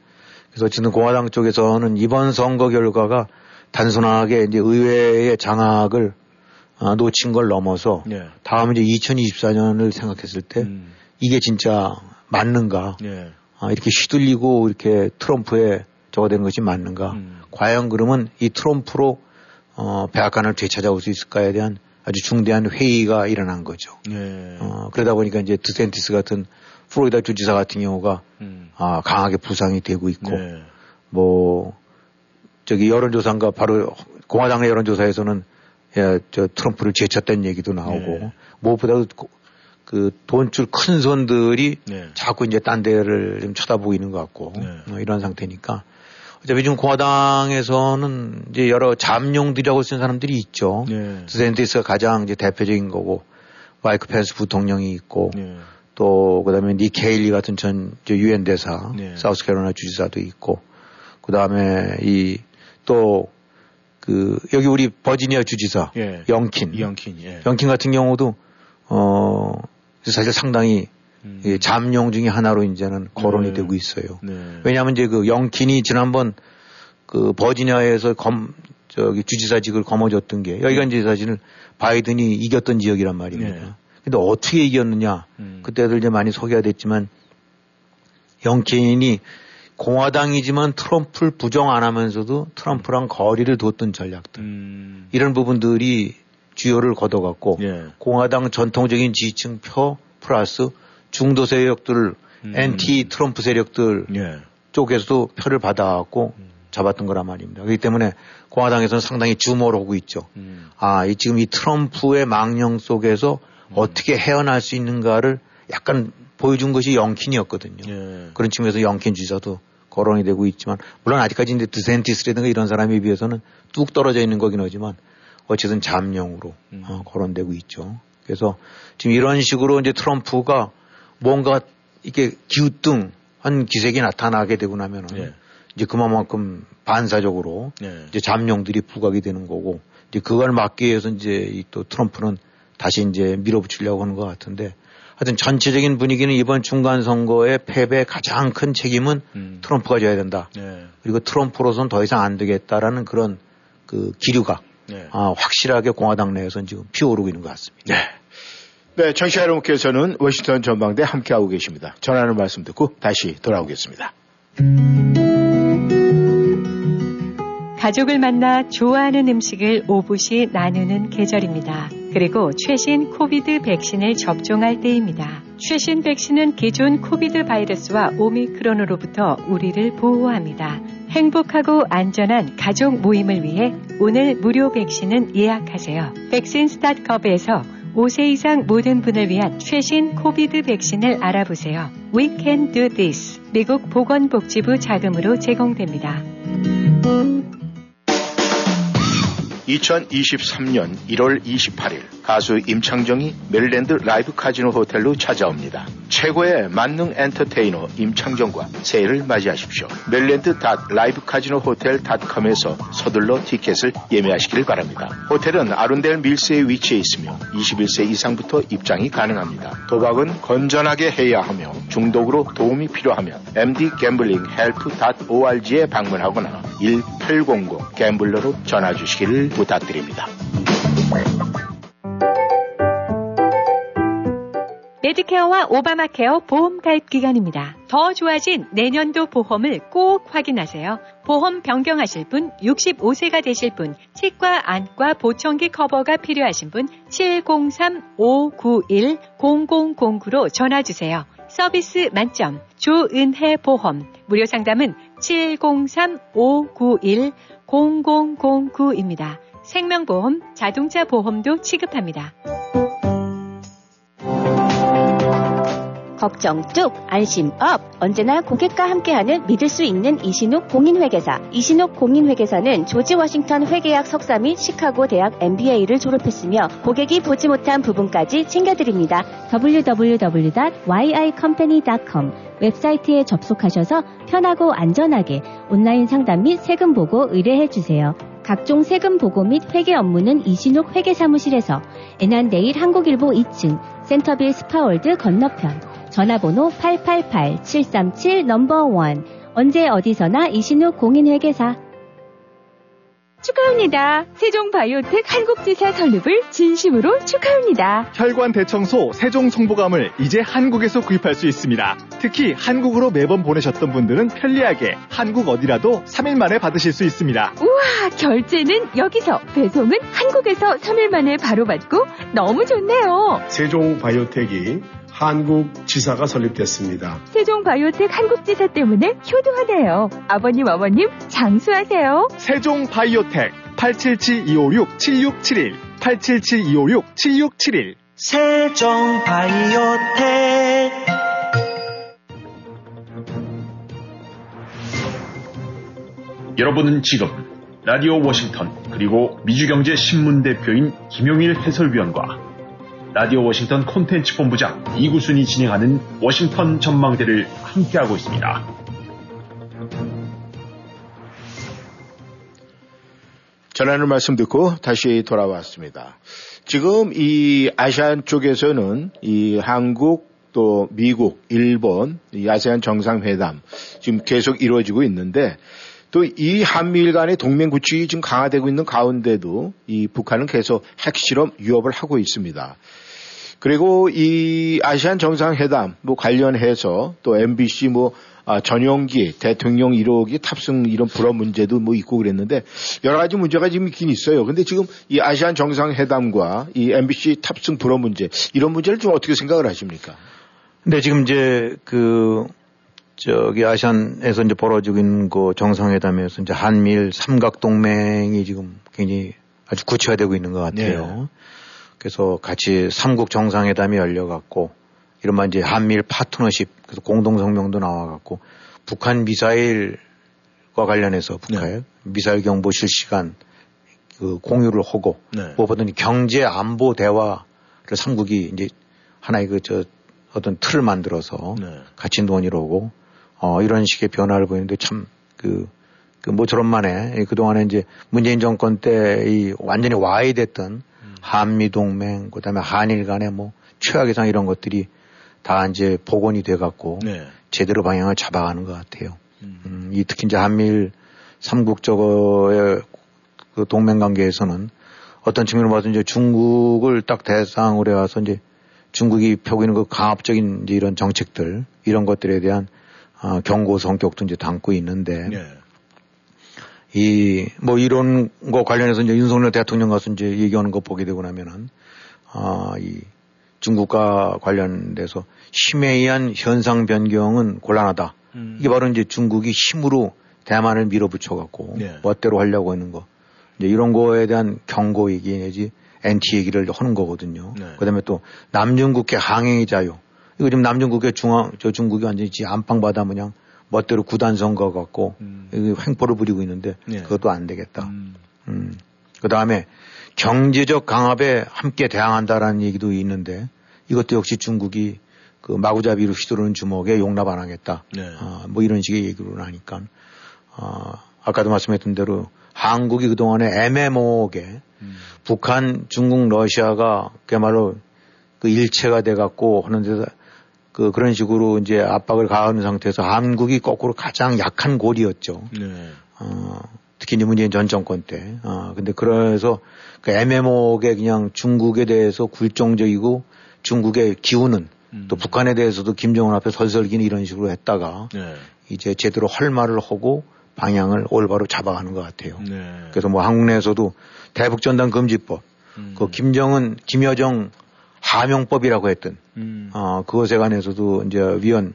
그래서 지금 공화당 쪽에서는 이번 선거 결과가 단순하게 이제 의회의 장악을 어, 놓친 걸 넘어서 네. 다음 이제 2024년을 생각했을 때 음. 이게 진짜 맞는가 네. 아, 이렇게 휘둘리고 이렇게 트럼프에 저거 된 것이 맞는가 음. 과연 그러면 이 트럼프로 어, 백악관을 되찾아올 수 있을까에 대한 아주 중대한 회의가 일어난 거죠. 네. 어, 그러다 보니까 이제 드센티스 같은 플로리다 주지사 같은 경우가 음. 아, 강하게 부상이 되고 있고 네. 뭐 저기 여론조사인가 바로 공화당 의 여론조사에서는 예, 저 트럼프를 제쳤다는 얘기도 나오고 네. 무엇보다도 그 돈줄 큰 손들이 네. 자꾸 이제 딴 데를 좀 쳐다보고 있는 것 같고 네. 뭐 이런 상태니까 어차피 지금 공화당에서는 이제 여러 잠룡들이라고 쓰는 사람들이 있죠. 네. 드센티스가 가장 이제 대표적인 거고 마이크 펜스 부통령이 있고 네. 또 그다음에 니 케일리 같은 전 유엔 대사 네. 사우스캐롤라이나 주지사도 있고 그다음에 이 또 그 여기 우리 버지니아 주지사 예. 영킨 영킨 예. 영킨 같은 경우도 어 사실 상당히 음. 예, 잠룡 중의 하나로 이제는 거론이 네. 되고 있어요. 네. 왜냐하면 이제 그 영킨이 지난번 그 버지니아에서 검 저기 주지사직을 거머쥐었던 게 여기가 이제 사실은 바이든이 이겼던 지역이란 말입니다. 네. 근데 어떻게 이겼느냐? 음. 그때들 이제 많이 소개가 됐지만 영킨이 공화당이지만 트럼프를 부정 안 하면서도 트럼프랑 거리를 뒀던 전략들 음. 이런 부분들이 주요를 걷어갖고 예. 공화당 전통적인 지지층 표 플러스 중도 세력들, 음. 엔티 트럼프 세력들 예. 쪽에서도 표를 받아갖고 음. 잡았던 거란 말입니다. 그렇기 때문에 공화당에서는 상당히 주목을 하고 있죠. 음. 아, 이 지금 이 트럼프의 망령 속에서 음. 어떻게 헤어날 수 있는가를 약간 보여준 것이 영킨이었거든요. 예. 그런 측면에서 영킨 주자도 거론이 되고 있지만 물론 아직까지 이제 드센티스라든가 이런 사람에 비해서는 뚝 떨어져 있는 거긴 하지만 어쨌든 잠룡으로 음. 어, 거론되고 있죠. 그래서 지금 이런 식으로 이제 트럼프가 뭔가 이게 기우뚱한 기색이 나타나게 되고 나면은 예. 이제 그만큼 반사적으로 예. 이제 잠룡들이 부각이 되는 거고 이제 그걸 막기 위해서 이제 또 트럼프는 다시 이제 밀어붙이려고 하는 것 같은데 하여튼 전체적인 분위기는 이번 중간 선거의 패배의 가장 큰 책임은 음. 트럼프가 져야 된다. 예. 그리고 트럼프로선 더 이상 안 되겠다라는 그런 그 기류가 예. 아, 확실하게 공화당 내에서는 지금 피어오르고 있는 것 같습니다. 네. 네, 청취자 여러분께서는 워싱턴 전망대 함께하고 계십니다. 전하는 말씀 듣고 다시 돌아오겠습니다. 가족을 만나 좋아하는 음식을 오붓이 나누는 계절입니다. 그리고 최신 COVID 백신을 접종할 때입니다. 최신 백신은 기존 COVID 바이러스와 오미크론으로부터 우리를 보호합니다. 행복하고 안전한 가족 모임을 위해 오늘 무료 백신을 예약하세요. vaccines.gov에서 5세 이상 모든 분을 위한 최신 COVID 백신을 알아보세요. We can do this. 미국 보건복지부 자금으로 제공됩니다. 2023년 1월 28일 가수 임창정이 메릴랜드 라이브 카지노 호텔로 찾아옵니다. 최고의 만능 엔터테이너 임창정과 새해를 맞이하십시오. 메릴랜드 라이브 카지노 호텔.com에서 서둘러 티켓을 예매하시길 바랍니다. 호텔은 아룬델 밀스에 위치해 있으며 21세 이상부터 입장이 가능합니다. 도박은 건전하게 해야 하며 중독으로 도움이 필요하면 mdgamblinghelp.org에 방문하거나 1800 gambler로 전화 주시기를 부탁드립니다. 메디케어와 오바마케어 보험 가입 기간입니다. 더 좋아진 내년도 보험을 꼭 확인하세요. 보험 변경하실 분, 65세가 되실 분, 치과, 안과, 보청기 커버가 필요하신 분, 703-591-0009로 전화 주세요. 서비스 만점, 조은혜 보험. 무료 상담은 703-591-0009입니다. 생명보험, 자동차 보험도 취급합니다. 걱정 뚝, 안심 up. 언제나 고객과 함께하는 믿을 수 있는 이신욱 공인회계사. 이신욱 공인회계사는 조지 워싱턴 회계학 석사 및 시카고 대학 MBA를 졸업했으며 고객이 보지 못한 부분까지 챙겨드립니다. www.yicompany.com 웹사이트에 접속하셔서 편하고 안전하게 온라인 상담 및 세금 보고 의뢰해 주세요. 각종 세금 보고 및 회계 업무는 이신욱 회계사무실에서 애난데일 한국일보 2층 센터빌 스파월드 건너편 전화번호 888-737 number 1 언제 어디서나 이신욱 공인회계사 축하합니다. 세종바이오텍 한국지사 설립을 진심으로 축하합니다. 혈관 대청소 세종 성보감을 이제 한국에서 구입할 수 있습니다. 특히 한국으로 매번 보내셨던 분들은 편리하게 한국 어디라도 3일 만에 받으실 수 있습니다. 우와, 결제는 여기서, 배송은 한국에서 3일 만에 바로 받고 너무 좋네요. 세종바이오텍이 한국 지사가 설립됐습니다. 세종바이오텍 한국지사 때문에 효도하네요. 아버님, 어머님, 장수하세요. 세종바이오텍 877-256-7671 877-256-7671 세종바이오텍 여러분은 지금 라디오 워싱턴 그리고 미주경제 신문 대표인 김용일 해설위원과 라디오 워싱턴 콘텐츠 본부장 이구순이 진행하는 워싱턴 전망대를 함께하고 있습니다. 전하는 말씀 듣고 다시 돌아왔습니다. 지금 이 아시안 쪽에서는 이 한국 또 미국, 일본, 이 아세안 정상회담 지금 계속 이루어지고 있는데 또 이 한미일 간의 동맹 구축이 지금 강화되고 있는 가운데도 이 북한은 계속 핵실험 위협을 하고 있습니다. 그리고 이 아시안 정상회담 뭐 관련해서 또 MBC 뭐 아, 전용기 대통령 1호기 탑승 이런 불어 문제도 뭐 있고 그랬는데 여러 가지 문제가 지금 있긴 있어요. 근데 지금 이 아시안 정상회담과 이 MBC 탑승 불어 문제 이런 문제를 좀 어떻게 생각을 하십니까? 근데 지금 이제 그 저기 아시안에서 이제 벌어지고 있는 그 정상회담에서 이제 한미일 삼각 동맹이 지금 굉장히 아주 구체화되고 있는 것 같아요. 네. 그래서 같이 삼국 정상회담이 열려갖고 이른바 이제 한미일 파트너십 그래서 공동성명도 나와갖고 북한 미사일과 관련해서 북한 네. 미사일 경보 실시간 그 공유를 하고 네. 무엇보다는 경제 안보 대화를 삼국이 이제 하나의 그 저 어떤 틀을 만들어서 네. 같이 논의를 하고 어 이런 식의 변화를 보이는데 참그 그 모처럼만에 그동안에 이제 문재인 정권 때 이 완전히 와해됐던 한미동맹, 그 다음에 한일 간의 뭐 최악의상 이런 것들이 다 이제 복원이 돼갖고 네. 제대로 방향을 잡아가는 것 같아요. 음. 음, 이 특히 이제 한미일 삼국적의 그 동맹 관계에서는 어떤 측면으로 봐서 이제 중국을 딱 대상으로 해와서 이제 중국이 펴고 있는 그 강압적인 이제 이런 정책들 이런 것들에 대한 어, 경고 성격도 이제 담고 있는데 네. 이, 뭐 이런 거 관련해서 이제 윤석열 대통령 가서 이제 얘기하는 거 보게 되고 나면은, 아, 이 중국과 관련돼서 힘에 의한 현상 변경은 곤란하다. 음. 이게 바로 이제 중국이 힘으로 대만을 밀어붙여 갖고 네. 멋대로 하려고 하는 거. 이제 이런 거에 대한 경고 얘기 내지 엔티 얘기를 하는 거거든요. 네. 그 다음에 또 남중국해 항행의 자유. 이거 지금 남중국해 중앙, 저 중국이 완전히 안방바다 뭐냥 멋대로 구단 선거 갖고 음. 횡포를 부리고 있는데 네. 그것도 안 되겠다. 음. 음. 그 다음에 경제적 강압에 함께 대항한다라는 얘기도 있는데 이것도 역시 중국이 그 마구잡이로 휘두르는 주먹에 용납 안 하겠다. 네. 어, 뭐 이런 식의 얘기로 나니까 어, 아까도 말씀했던 대로 한국이 그동안에 애매모호하게 음. 북한, 중국, 러시아가 그야말로 그 일체가 돼 갖고 하는데 그 그런 식으로 이제 압박을 가하는 상태에서 한국이 거꾸로 가장 약한 골이었죠. 네. 어, 특히 문재인 전 정권 때. 어, 근데 그래서 그 애매모호하게 그냥 중국에 대해서 굴종적이고 중국의 기우는 음. 또 북한에 대해서도 김정은 앞에 설설기는 이런 식으로 했다가 네. 이제 제대로 할 말을 하고 방향을 올바로 잡아가는 것 같아요. 네. 그래서 뭐 한국 내에서도 대북전단 금지법, 음. 그 김정은, 김여정 하명법이라고 했던, 음. 어, 그것에 관해서도 이제 위원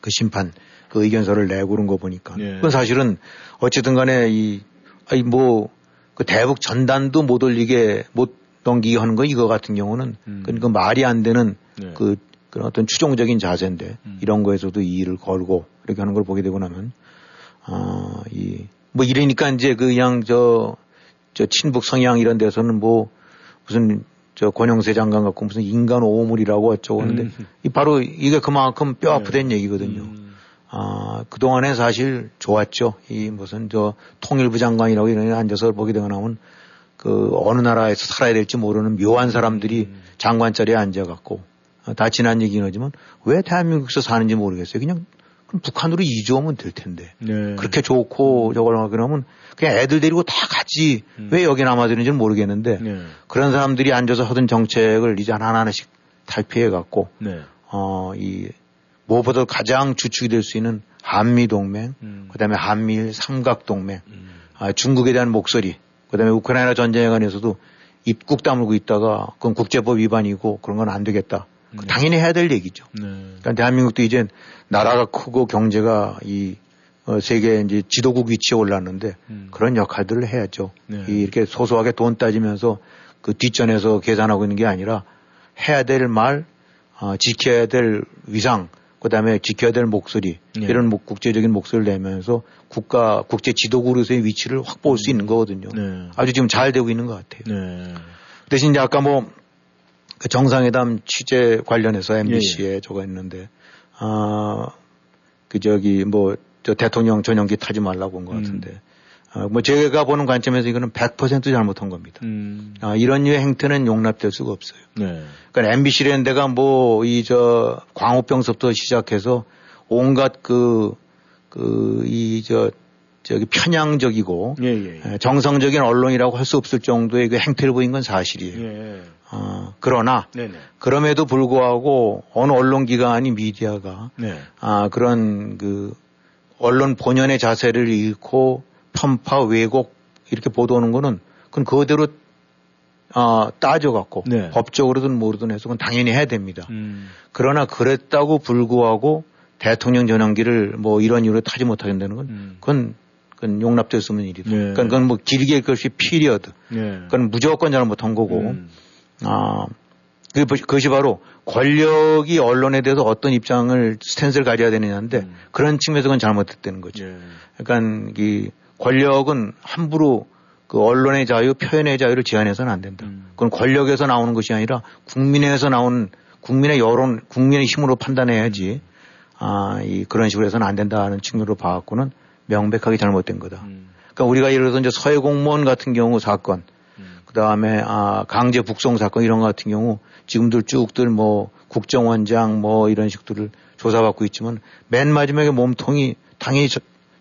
그 심판 그 의견서를 내고 그런 거 보니까. 네. 그건 사실은 어쨌든 간에 이, 아니 뭐, 그 대북 전단도 못 올리게 못 넘기게 하는 거 이거 같은 경우는 음. 그건 그 말이 안 되는 네. 그 그런 어떤 추종적인 자세인데 음. 이런 거에서도 이의를 걸고 이렇게 하는 걸 보게 되고 나면 아, 이, 뭐 이러니까 이제 그 그냥 저, 저 친북 성향 이런 데서는 뭐 무슨 저 권영세 장관 갖고 무슨 인간 오물이라고 어쩌고 하는데 음. 이 바로 이게 그만큼 뼈 아프된 네. 얘기거든요. 음. 아, 그동안에 사실 좋았죠. 이 무슨 저 통일부 장관이라고 이런 데 앉아서 보게 되고 나면 그 어느 나라에서 살아야 될지 모르는 묘한 사람들이 음. 장관 자리에 앉아갖고 어, 다 지난 얘기는 하지만 왜 대한민국에서 사는지 모르겠어요. 그냥 북한으로 이주하면 될 텐데. 네. 그렇게 좋고 저걸 하게 하면 그냥 애들 데리고 다 같이 음. 왜 여기 남아드는지는 모르겠는데 네. 그런 사람들이 앉아서 하던 정책을 이제 하나하나씩 탈피해 갖고 네. 어, 이 무엇보다 가장 주축이 될 수 있는 한미 동맹, 음. 그다음에 한미일 삼각 동맹, 음. 아, 중국에 대한 목소리, 그다음에 우크라이나 전쟁에 관해서도 입국 다물고 있다가 그건 국제법 위반이고 그런 건 안 되겠다. 네. 당연히 해야 될 얘기죠. 네. 그러니까 대한민국도 이제 나라가 크고 경제가 이 어, 세계 이제 지도국 위치에 올랐는데 음. 그런 역할들을 해야죠. 네. 이 이렇게 소소하게 돈 따지면서 그 뒷전에서 계산하고 있는 게 아니라 해야 될 말, 어, 지켜야 될 위상, 그 다음에 지켜야 될 목소리, 네. 이런 목, 국제적인 목소리를 내면서 국가, 국제 지도국으로서의 위치를 확보할 수 음. 있는 거거든요. 네. 아주 지금 잘 되고 있는 것 같아요. 네. 대신 이제 아까 뭐 그 정상회담 취재 관련해서 MBC에 예, 예. 저거 했는데, 아, 그 저기 뭐, 저 대통령 전용기 타지 말라고 한 것 같은데, 음. 아, 뭐 제가 보는 관점에서 이거는 100% 잘못한 겁니다. 음. 아, 이런 류의 행태는 용납될 수가 없어요. 네. 그러니까 MBC라는 데가 뭐, 이 저 광우병서부터 시작해서 온갖 그, 그, 이 저, 저기 편향적이고 예, 예, 예. 정성적인 언론이라고 할 수 없을 정도의 그 행태를 보인 건 사실이에요. 예. 어, 그러나 네네. 그럼에도 불구하고 어느 언론기관이 미디어가 네. 아, 그런 그 언론 본연의 자세를 잃고 편파 왜곡 이렇게 보도하는 거는 그건 그대로 어, 따져갖고 네. 법적으로든 뭐로든 해서 그건 당연히 해야 됩니다. 음. 그러나 그랬다고 불구하고 대통령 전용기를 뭐 이런 이유로 타지 못하게 된다는 건 음. 그건 그건 용납될 수 없는 일이다. 네. 그러니까 그건 뭐 길게 것이 period. 네. 그건 무조건 잘못한 거고 음. 아, 그것이 바로 권력이 언론에 대해서 어떤 입장을 stance를 가져야 되느냐인데 음. 그런 측면에서 그건 잘못됐다는 거죠. 예. 그러니까 이 권력은 함부로 그 언론의 자유, 표현의 자유를 제한해서는 안 된다. 음. 그건 권력에서 나오는 것이 아니라 국민에서 나오는 국민의 여론, 국민의 힘으로 판단해야지 아, 이 그런 식으로 해서는 안 된다는 측면으로 봐갖고는 명백하게 잘못된 거다. 음. 그러니까 우리가 예를 들어서 이제 서해 공무원 같은 경우 사건 그 다음에 아 강제 북송 사건 이런 거 같은 경우 지금들 쭉들 뭐 국정원장 뭐 이런 식들을 조사받고 있지만 맨 마지막에 몸통이 당연히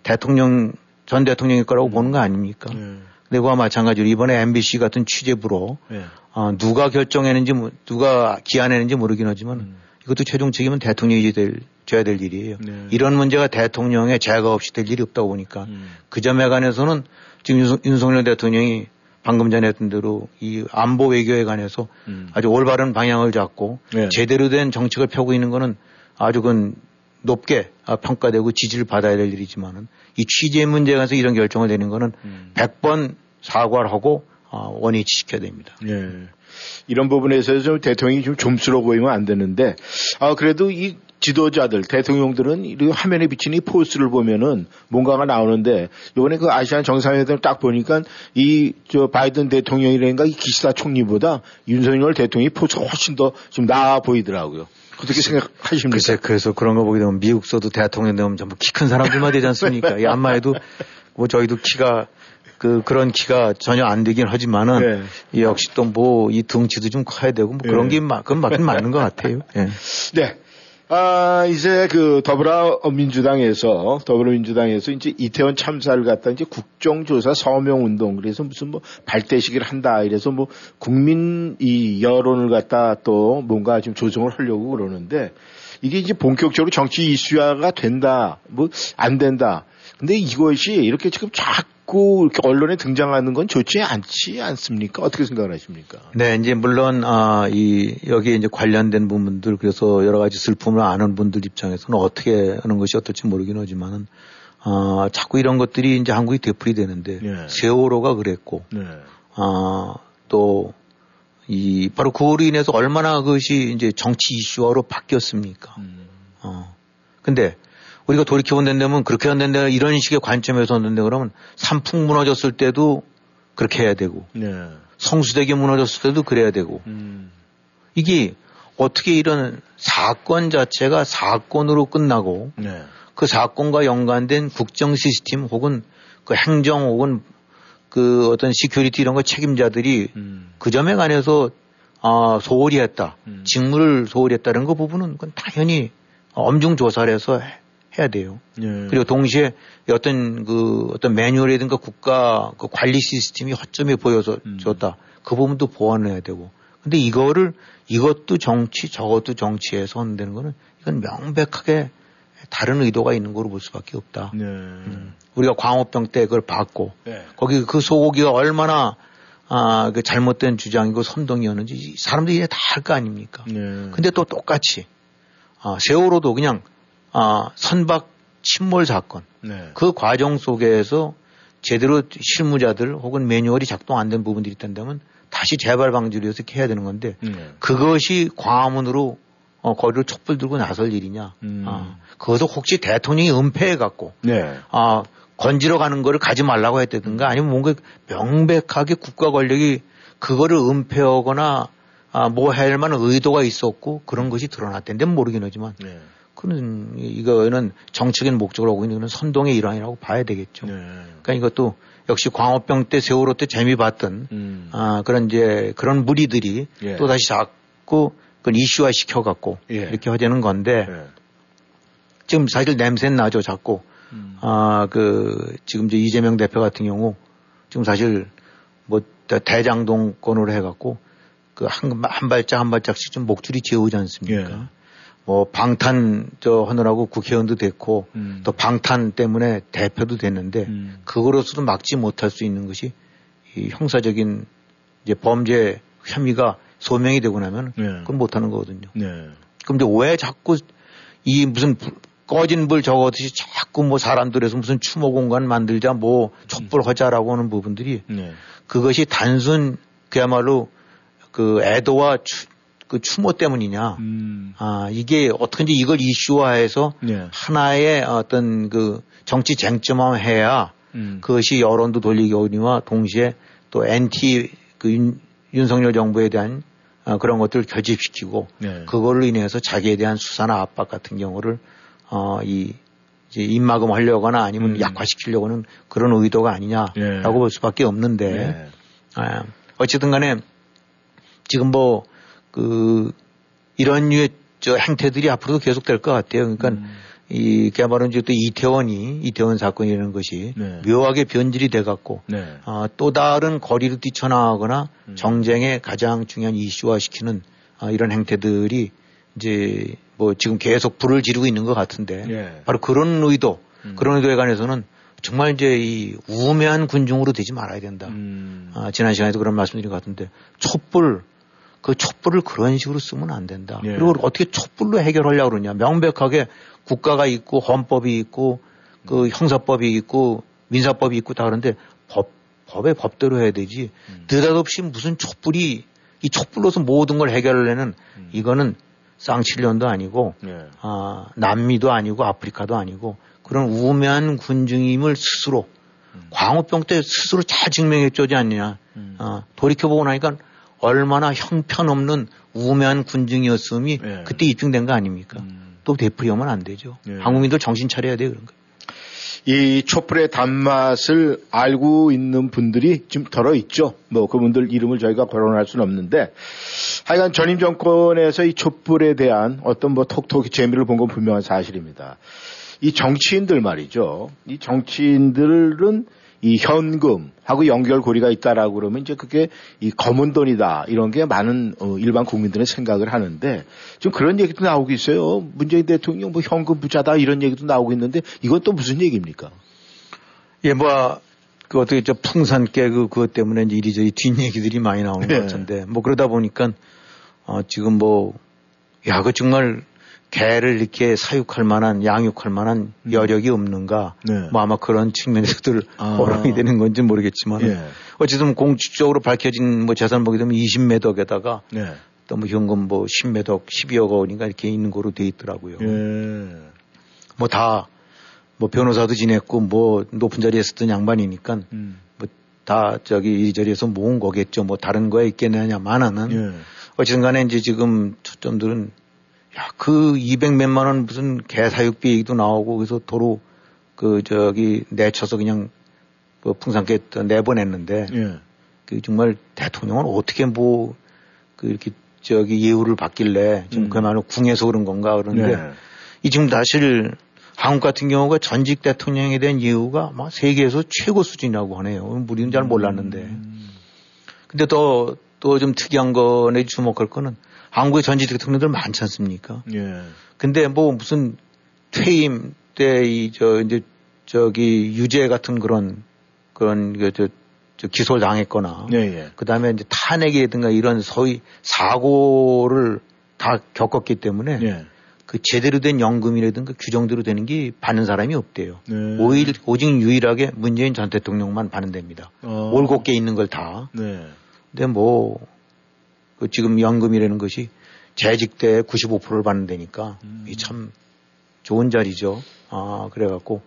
대통령 전 대통령일 거라고 음. 보는 거 아닙니까? 네. 근데 그와 마찬가지로 이번에 MBC 같은 취재부로 네. 어, 누가 결정했는지 누가 기한했는지 모르긴 하지만 음. 이것도 최종 책임은 대통령이 될, 져야 될 일이에요. 네. 이런 문제가 대통령의 제가 없이 될 일이 없다 보니까 음. 그 점에 관해서는 지금 윤석열 대통령이 방금 전에 했던 대로 이 안보 외교에 관해서 음. 아주 올바른 방향을 잡고 네. 제대로 된 정책을 펴고 있는 거는 아주 그 높게 평가되고 지지를 받아야 될 일이지만은 이 취재 문제에 관해서 이런 결정을 내는 거는 음. 100번 사과를 하고 어, 원위치 시켜야 됩니다. 네. 이런 부분에서 좀 대통령이 좀 좀스러워 보이면 안 되는데 아 그래도 이 지도자들, 대통령들은 이 화면에 비치는 이 포스를 보면은 뭔가가 나오는데 이번에 그 아시안 정상회담 딱 보니까 이 저 바이든 대통령이라든가 이 기시다 총리보다 윤석열 대통령이 포스가 훨씬 더좀 나아 보이더라고요. 어떻게 생각하십니까? 글쎄, 그래서 그런 거 보게 되면 미국서도 대통령 되면 전부 키 큰 사람들만 되지 않습니까? 이 안마에도 뭐 저희도 키가 그 그런 키가 전혀 안 되긴 하지만은 네. 역시 또 뭐이 등치도 좀 커야 되고 뭐 그런 네. 게 막, 그건 맞긴 맞는 것 같아요. 네. 네. 아, 이제 그 더불어민주당에서, 더불어민주당에서 이제 이태원 참사를 갖다 이제 국정조사 서명운동, 그래서 무슨 뭐 발대식을 한다, 이래서 뭐 국민 이 여론을 갖다 또 뭔가 좀 조정을 하려고 그러는데 이게 이제 본격적으로 정치 이슈화가 된다, 뭐 안 된다. 근데 이것이 이렇게 지금 자꾸 이렇게 언론에 등장하는 건 좋지 않지 않습니까? 어떻게 생각을 하십니까? 네, 이제 물론 아, 이 여기에 이제 관련된 부분들 그래서 여러 가지 슬픔을 아는 분들 입장에서는 어떻게 하는 것이 어떨지 모르긴 하지만은 아, 자꾸 이런 것들이 이제 한국이 되풀이 되는데 네. 세월호가 그랬고 네. 아, 또 이 바로 그로 인해서 얼마나 그것이 이제 정치 이슈화로 바뀌었습니까? 음. 어. 근데 우리가 돌이켜 본다면 그렇게 한다면 이런 식의 관점에서 한다데 그러면 산풍 무너졌을 때도 그렇게 해야 되고 네. 성수대교 무너졌을 때도 그래야 되고 음. 이게 어떻게 이런 사건 자체가 사건으로 끝나고 네. 그 사건과 연관된 국정 시스템 혹은 그 행정 혹은 그 어떤 security 이런 거 책임자들이 음. 그 점에 관해서 아, 소홀히 했다. 음. 직무를 소홀히 했다는 그 부분은 그건 당연히 엄중 조사를 해서 해야 돼요. 예. 그리고 동시에 어떤 그 어떤 매뉴얼이든가 국가 그 관리 시스템이 허점이 보여서 음. 줬다. 그 부분도 보완을 해야 되고. 근데 이거를 이것도 정치 저것도 정치에서 한다는 거는 이건 명백하게 다른 의도가 있는 거로 볼 수밖에 없다. 네. 음. 우리가 광우병 때 그걸 봤고 네. 거기 그 소고기가 얼마나 아, 그 잘못된 주장이고 선동이었는지 사람들이 다할거 아닙니까? 네. 근데 또 똑같이 아, 세월호도 그냥 아, 선박 침몰 사건. 네. 그 과정 속에서 제대로 실무자들 혹은 매뉴얼이 작동 안 된 부분들이 있다면 다시 재발 방지를 위해서 해야 되는 건데 네. 그것이 광화문으로 어, 거리를 촛불 들고 나설 일이냐. 음. 아, 그것도 혹시 대통령이 은폐해 갖고 네. 아, 건지러 가는 거를 가지 말라고 했다든가 아니면 뭔가 명백하게 국가 권력이 그거를 은폐하거나 아, 뭐할 만한 의도가 있었고 그런 것이 드러났던데 모르긴 하지만 네. 그는 이거는 정책인 목적으로 하고 있는 건 선동의 일환이라고 봐야 되겠죠. 네. 그러니까 이것도 역시 광우병 때 세월호 때 재미 봤던 음. 아 그런 이제 그런 무리들이 예. 또 다시 자꾸 그걸 이슈화 시켜갖고 예. 이렇게 하자는 건데 예. 지금 사실 냄새는 나죠 자꾸 음. 아그 지금 이제 이재명 대표 같은 경우 지금 사실 뭐 대장동권으로 해갖고 그 한 한 발짝 한 발짝씩 좀 목줄이 지어오지 않습니까? 예. 뭐 방탄 저 하느라고 국회의원도 됐고 음. 또 방탄 때문에 대표도 됐는데 음. 그거로서도 막지 못할 수 있는 것이 이 형사적인 이제 범죄 혐의가 소명이 되고 나면 네. 그건 못하는 거거든요. 네. 그럼 이제 왜 자꾸 이 무슨 꺼진 불 적어듯이 자꾸 뭐 사람들에서 무슨 추모 공간 만들자 뭐 촛불 하자라고 하는 부분들이 네. 그것이 단순 그야말로 그 애도와 추, 그 추모 때문이냐. 음. 아, 이게 어떻게든지 이걸 이슈화해서 네. 하나의 어떤 그 정치 쟁점화 해야 음. 그것이 여론도 돌리기와 동시에 또 NT 그 윤, 윤석열 정부에 대한 어, 그런 것들을 결집시키고 네. 그걸로 인해서 자기에 대한 수사나 압박 같은 경우를 어, 이 이제 입막음 하려거나 아니면 음. 약화시키려고는 그런 의도가 아니냐라고 네. 볼 수밖에 없는데 네. 아, 어쨌든 간에 지금 뭐 그 이런 류의 저 행태들이 앞으로도 계속될 것 같아요. 그러니까 음. 이 그야말로 이제 또 이태원이 이태원 사건이라는 것이 네. 묘하게 변질이 돼 갖고 네. 어, 또 다른 거리로 뛰쳐나가거나 음. 정쟁의 가장 중요한 이슈화 시키는 어, 이런 행태들이 이제 뭐 지금 계속 불을 지르고 있는 것 같은데 네. 바로 그런 의도 음. 그런 의도에 관해서는 정말 이제 이 우매한 군중으로 되지 말아야 된다. 음. 아, 지난 시간에도 그런 말씀드린 것 같은데 촛불 그 촛불을 그런 식으로 쓰면 안 된다. 예. 그리고 어떻게 촛불로 해결하려고 그러냐. 명백하게 국가가 있고 헌법이 있고 그 형사법이 있고 민사법이 있고 다 그런데 법, 법의 법대로 해야 되지. 음. 느닷없이 무슨 촛불이 이 촛불로서 모든 걸 해결하려는 음. 이거는 쌍칠년도 아니고 네. 아, 남미도 아니고 아프리카도 아니고 그런 우매한 군중임을 스스로 음. 광우병 때 스스로 잘 증명했죠지 않느냐. 음. 아, 돌이켜보고 나니까 얼마나 형편없는 우매한 군중이었음이 네. 그때 입증된 거 아닙니까? 음. 또 되풀이하면 안 되죠. 네. 한국민들 정신 차려야 돼요, 그런 거. 이 촛불의 단맛을 알고 있는 분들이 좀 덜어 있죠. 뭐 그분들 이름을 저희가 거론할 수는 없는데 하여간 전임 정권에서 이 촛불에 대한 어떤 뭐 톡톡이 재미를 본 건 분명한 사실입니다. 이 정치인들 말이죠. 이 정치인들은 이 현금하고 연결고리가 있다라고 그러면 이제 그게 이 검은 돈이다 이런 게 많은 어, 일반 국민들은 생각을 하는데 좀 그런 얘기도 나오고 있어요. 문재인 대통령 뭐 현금 부자다 이런 얘기도 나오고 있는데 이건 또 무슨 얘기입니까? 예, 뭐, 그 어떻게 저 풍산 깨그 그것 때문에 이제 이리저리 뒷 얘기들이 많이 나오는 네. 것 같은데 뭐 그러다 보니까 어 지금 뭐 야, 그 정말 개를 이렇게 사육할 만한 양육할 만한 음. 여력이 없는가 네. 뭐 아마 그런 측면에서들 아. 호랑이 되는 건지 모르겠지만 예. 어쨌든 공식적으로 밝혀진 뭐 재산 보게 되면 20매덕에다가 네. 또뭐 현금 뭐 10매덕 12억 원인가 이렇게 있는 거로 돼 있더라고요. 예. 뭐다 뭐 변호사도 지냈고 뭐 높은 자리에 있었던 양반이니까 음. 뭐다 저기 이리저리에서 모은 거겠죠. 뭐 다른 거에 있겠느냐만은 예. 어쨌든 간에 이제 지금 초점들은 야, 그 200 몇만 원 무슨 개사육비 얘기도 나오고 그래서 도로 그 저기 내쳐서 그냥 그 풍산께 내보냈는데 예. 그 정말 대통령은 어떻게 뭐 그 이렇게 저기 예우를 받길래 지금 음. 그야말로 궁에서 그런 건가 그러는데 예. 이 지금 사실 한국 같은 경우가 전직 대통령에 대한 예우가 막 세계에서 최고 수준이라고 하네요. 우리는 잘 몰랐는데. 음. 근데 또 또 좀 특이한 거내 주목할 거는 한국의 전직 대통령들 많지 않습니까? 예. 근데 뭐 무슨 퇴임 때 이 저 이제 저기 유죄 같은 그런 그런 그저 저 기소를 당했거나 예, 예. 그다음에 이제 탄핵이든가 이런 소위 사고를 다 겪었기 때문에 예. 그 제대로 된 연금이라든가 규정대로 되는 게 받는 사람이 없대요. 네. 오일, 오직 유일하게 문재인 전 대통령만 받는 됩니다. 어. 올곧게 있는 걸 다. 네. 근데 뭐그 지금 연금이라는 것이 재직 때 95%를 받는다니까 음. 이참 좋은 자리죠. 아, 그래갖고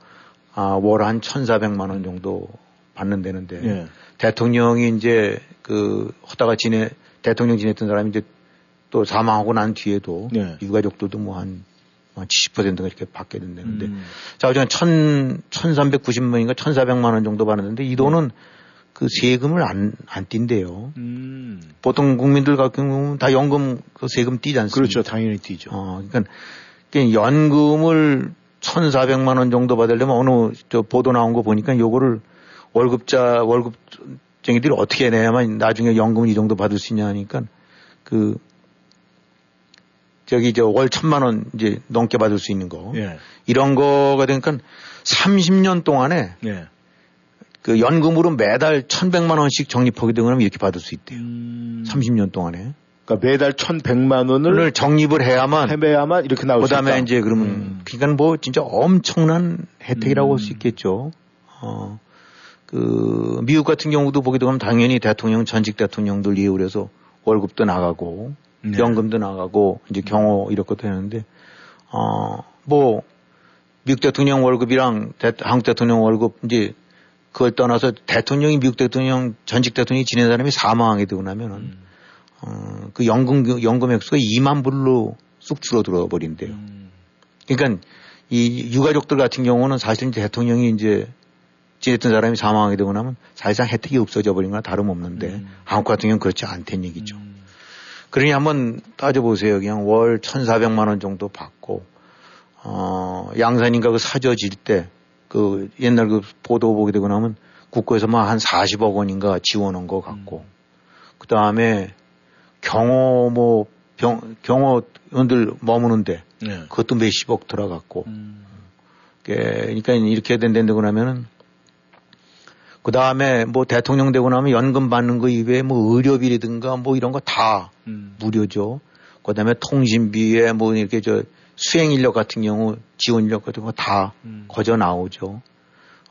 아, 월 한 1,400만 원 정도 받는다는데 예. 대통령이 이제 그 하다가 지내 대통령 지냈던 사람이 이제 또 사망하고 난 뒤에도 예. 유가족들도 뭐한 70%가 이렇게 받게 된다는데 음. 자, 어쨌든 1 1,390만인가 1,400만 원 정도 받는데 이 돈은 음. 그 세금을 안, 안 띈대요. 음. 보통 국민들 같은 경우는 다 연금 그 세금 띄지 않습니까? 그렇죠. 당연히 띄죠. 어, 그러니까 연금을 1,400만 원 정도 받으려면 어느 저 보도 나온 거 보니까 요거를 월급자, 월급쟁이들이 어떻게 내야만 나중에 연금을 이 정도 받을 수 있냐 하니까 그 저기 저 월 천만 원 이제 넘게 받을 수 있는 거. 예. 이런 거가 되니까 30년 동안에 예. 그 연금으로 매달 1,100만 원씩 적립하게 되면 이렇게 받을 수 있대요. 음... 30년 동안에. 그러니까 매달 1,100만 원을 적립을 해야만 해야만 이렇게 나올 수 있다. 그다음에 이제 그러면 음. 그러니까 뭐 진짜 엄청난 혜택이라고 음. 할수 있겠죠. 어. 그 미국 같은 경우도 보게 되면 당연히 대통령 전직 대통령들 이해를 해서 월급도 나가고 네. 연금도 나가고 이제 경호 이렇게 되는데 어뭐 미국 대통령 월급이랑 대, 한국 대통령 월급 이제 그걸 떠나서 대통령이 미국 대통령 전직 대통령이 지낸 사람이 사망하게 되고 나면은 음. 어, 그 연금 연금 액수가 2만 불로 쑥 줄어들어 버린대요. 음. 그러니까 이 유가족들 같은 경우는 사실 대통령이 이제 지냈던 사람이 사망하게 되고 나면 사실상 혜택이 없어져 버린 거나 다름없는데 음. 한국 같은 경우는 그렇지 않다는 얘기죠. 음. 그러니 한번 따져보세요. 그냥 월 1,400만 원 정도 받고, 어, 양산인가 그 사저 질 때 그 옛날 그 보도 보게 되고 나면 국고에서 막한 40억 원인가 지원한 것 같고 음. 그 다음에 경호 뭐 병, 경호원들 머무는데 네. 그것도 몇십억 들어갔고 음. 그러니까 이렇게 된다고 나면은 그 다음에 뭐 대통령 되고 나면 연금 받는 거 이외에 뭐 의료비라든가 뭐 이런 거다 음. 무료죠. 그 다음에 통신비에 뭐 이렇게 저 수행 인력 같은 경우 지원 인력 같은 거다 음. 거저 나오죠.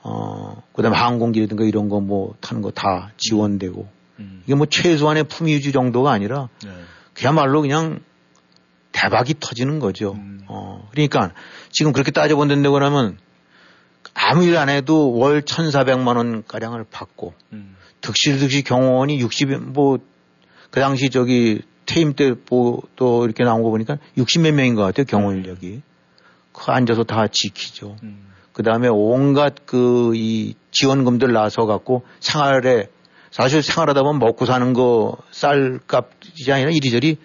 어, 그 다음에 항공기라든가 이런 거 뭐 타는 거 다 지원되고 음. 이게 뭐 최소한의 품위 유지 정도가 아니라 네. 그야말로 그냥 대박이 터지는 거죠. 음. 어, 그러니까 지금 그렇게 따져본다고 하면 아무 일 안 해도 월 1,400만 원 가량을 받고 음. 득실득실 경호원이 60, 뭐, 그 당시 저기 퇴임 때 또 이렇게 나온 거 보니까 60몇 명인 것 같아요, 경호 인력이. 그 앉아서 다 지키죠. 음. 그 다음에 온갖 그 이 지원금들 나서 갖고 생활에 사실 생활하다 보면 먹고 사는 거 쌀값이 아니라 이리저리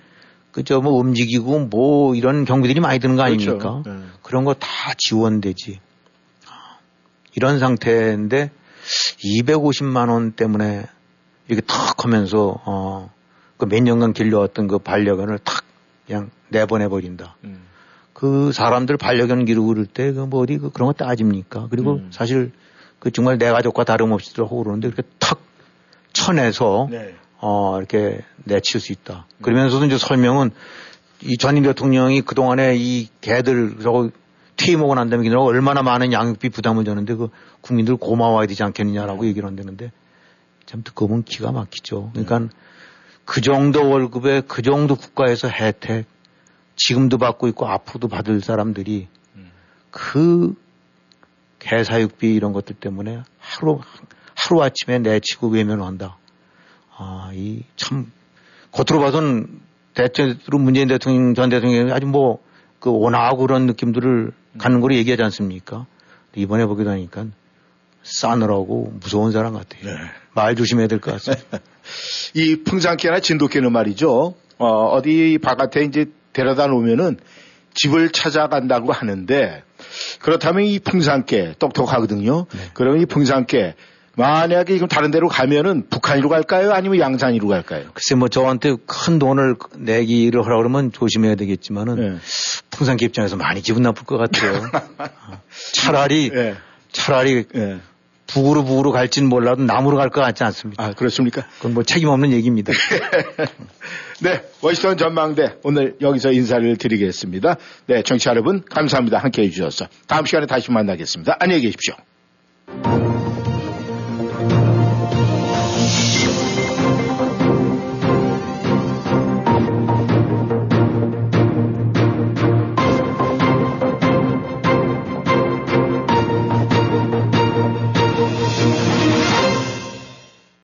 그저 뭐 움직이고 뭐 이런 경비들이 많이 드는 거 그렇죠. 아닙니까? 그렇죠. 네. 그런 거 다 지원되지. 이런 상태인데 250만 원 때문에 이렇게 탁 하면서 어, 그 몇 년간 길러왔던 그 반려견을 탁 그냥 내보내 버린다. 음. 그 사람들 반려견 기르고 그럴 때 그 뭐 어디 그 그런 거 따집니까? 그리고 음. 사실 그 정말 내 가족과 다름없이 하고 그러는데 이렇게 탁 쳐내서 네. 어 이렇게 내칠 수 있다. 음. 그러면서도 이제 설명은 이 전임 대통령이 그동안에 이 개들 저거 퇴임하고 난 다음에 얼마나 많은 양육비 부담을 줬는데 그 국민들 고마워야 되지 않겠느냐라고 얘기를 한다는데 참 듣고 보면 기가 막히죠. 그러니까 네. 그 정도 월급에 그 정도 국가에서 혜택 지금도 받고 있고 앞으로도 받을 사람들이 음. 그 개사육비 이런 것들 때문에 하루 하루 아침에 내치고 외면한다. 아, 이 참 겉으로 봐선 대체로 문재인 대통령 전 대통령이 아주 뭐 그 온화하고 그런 느낌들을 갖는 걸 얘기하지 않습니까? 이번에 보게 되니까 싸늘하고 무서운 사람 같아요. 네. 말 조심해야 될 것 같습니다. 이 풍산개나 진돗개는 말이죠. 어, 어디 바깥에 이제 데려다 놓으면은 집을 찾아간다고 하는데 그렇다면 이 풍산개 똑똑하거든요. 네. 그러면 이 풍산개 만약에 지금 다른 데로 가면은 북한으로 갈까요? 아니면 양산으로 갈까요? 글쎄 뭐 저한테 큰 돈을 내기를 하라 그러면 조심해야 되겠지만은 네. 풍산개 입장에서 많이 기분 나쁠 것 같아요. 차라리 네. 차라리 네. 북으로 북으로 갈지는 몰라도 남으로 갈 것 같지 않습니다. 아, 그렇습니까? 그건 뭐 책임 없는 얘기입니다. 네, 워싱턴 전망대 오늘 여기서 인사를 드리겠습니다. 네, 청취자 여러분 감사합니다. 함께 해주셔서 다음 시간에 다시 만나겠습니다. 안녕히 계십시오.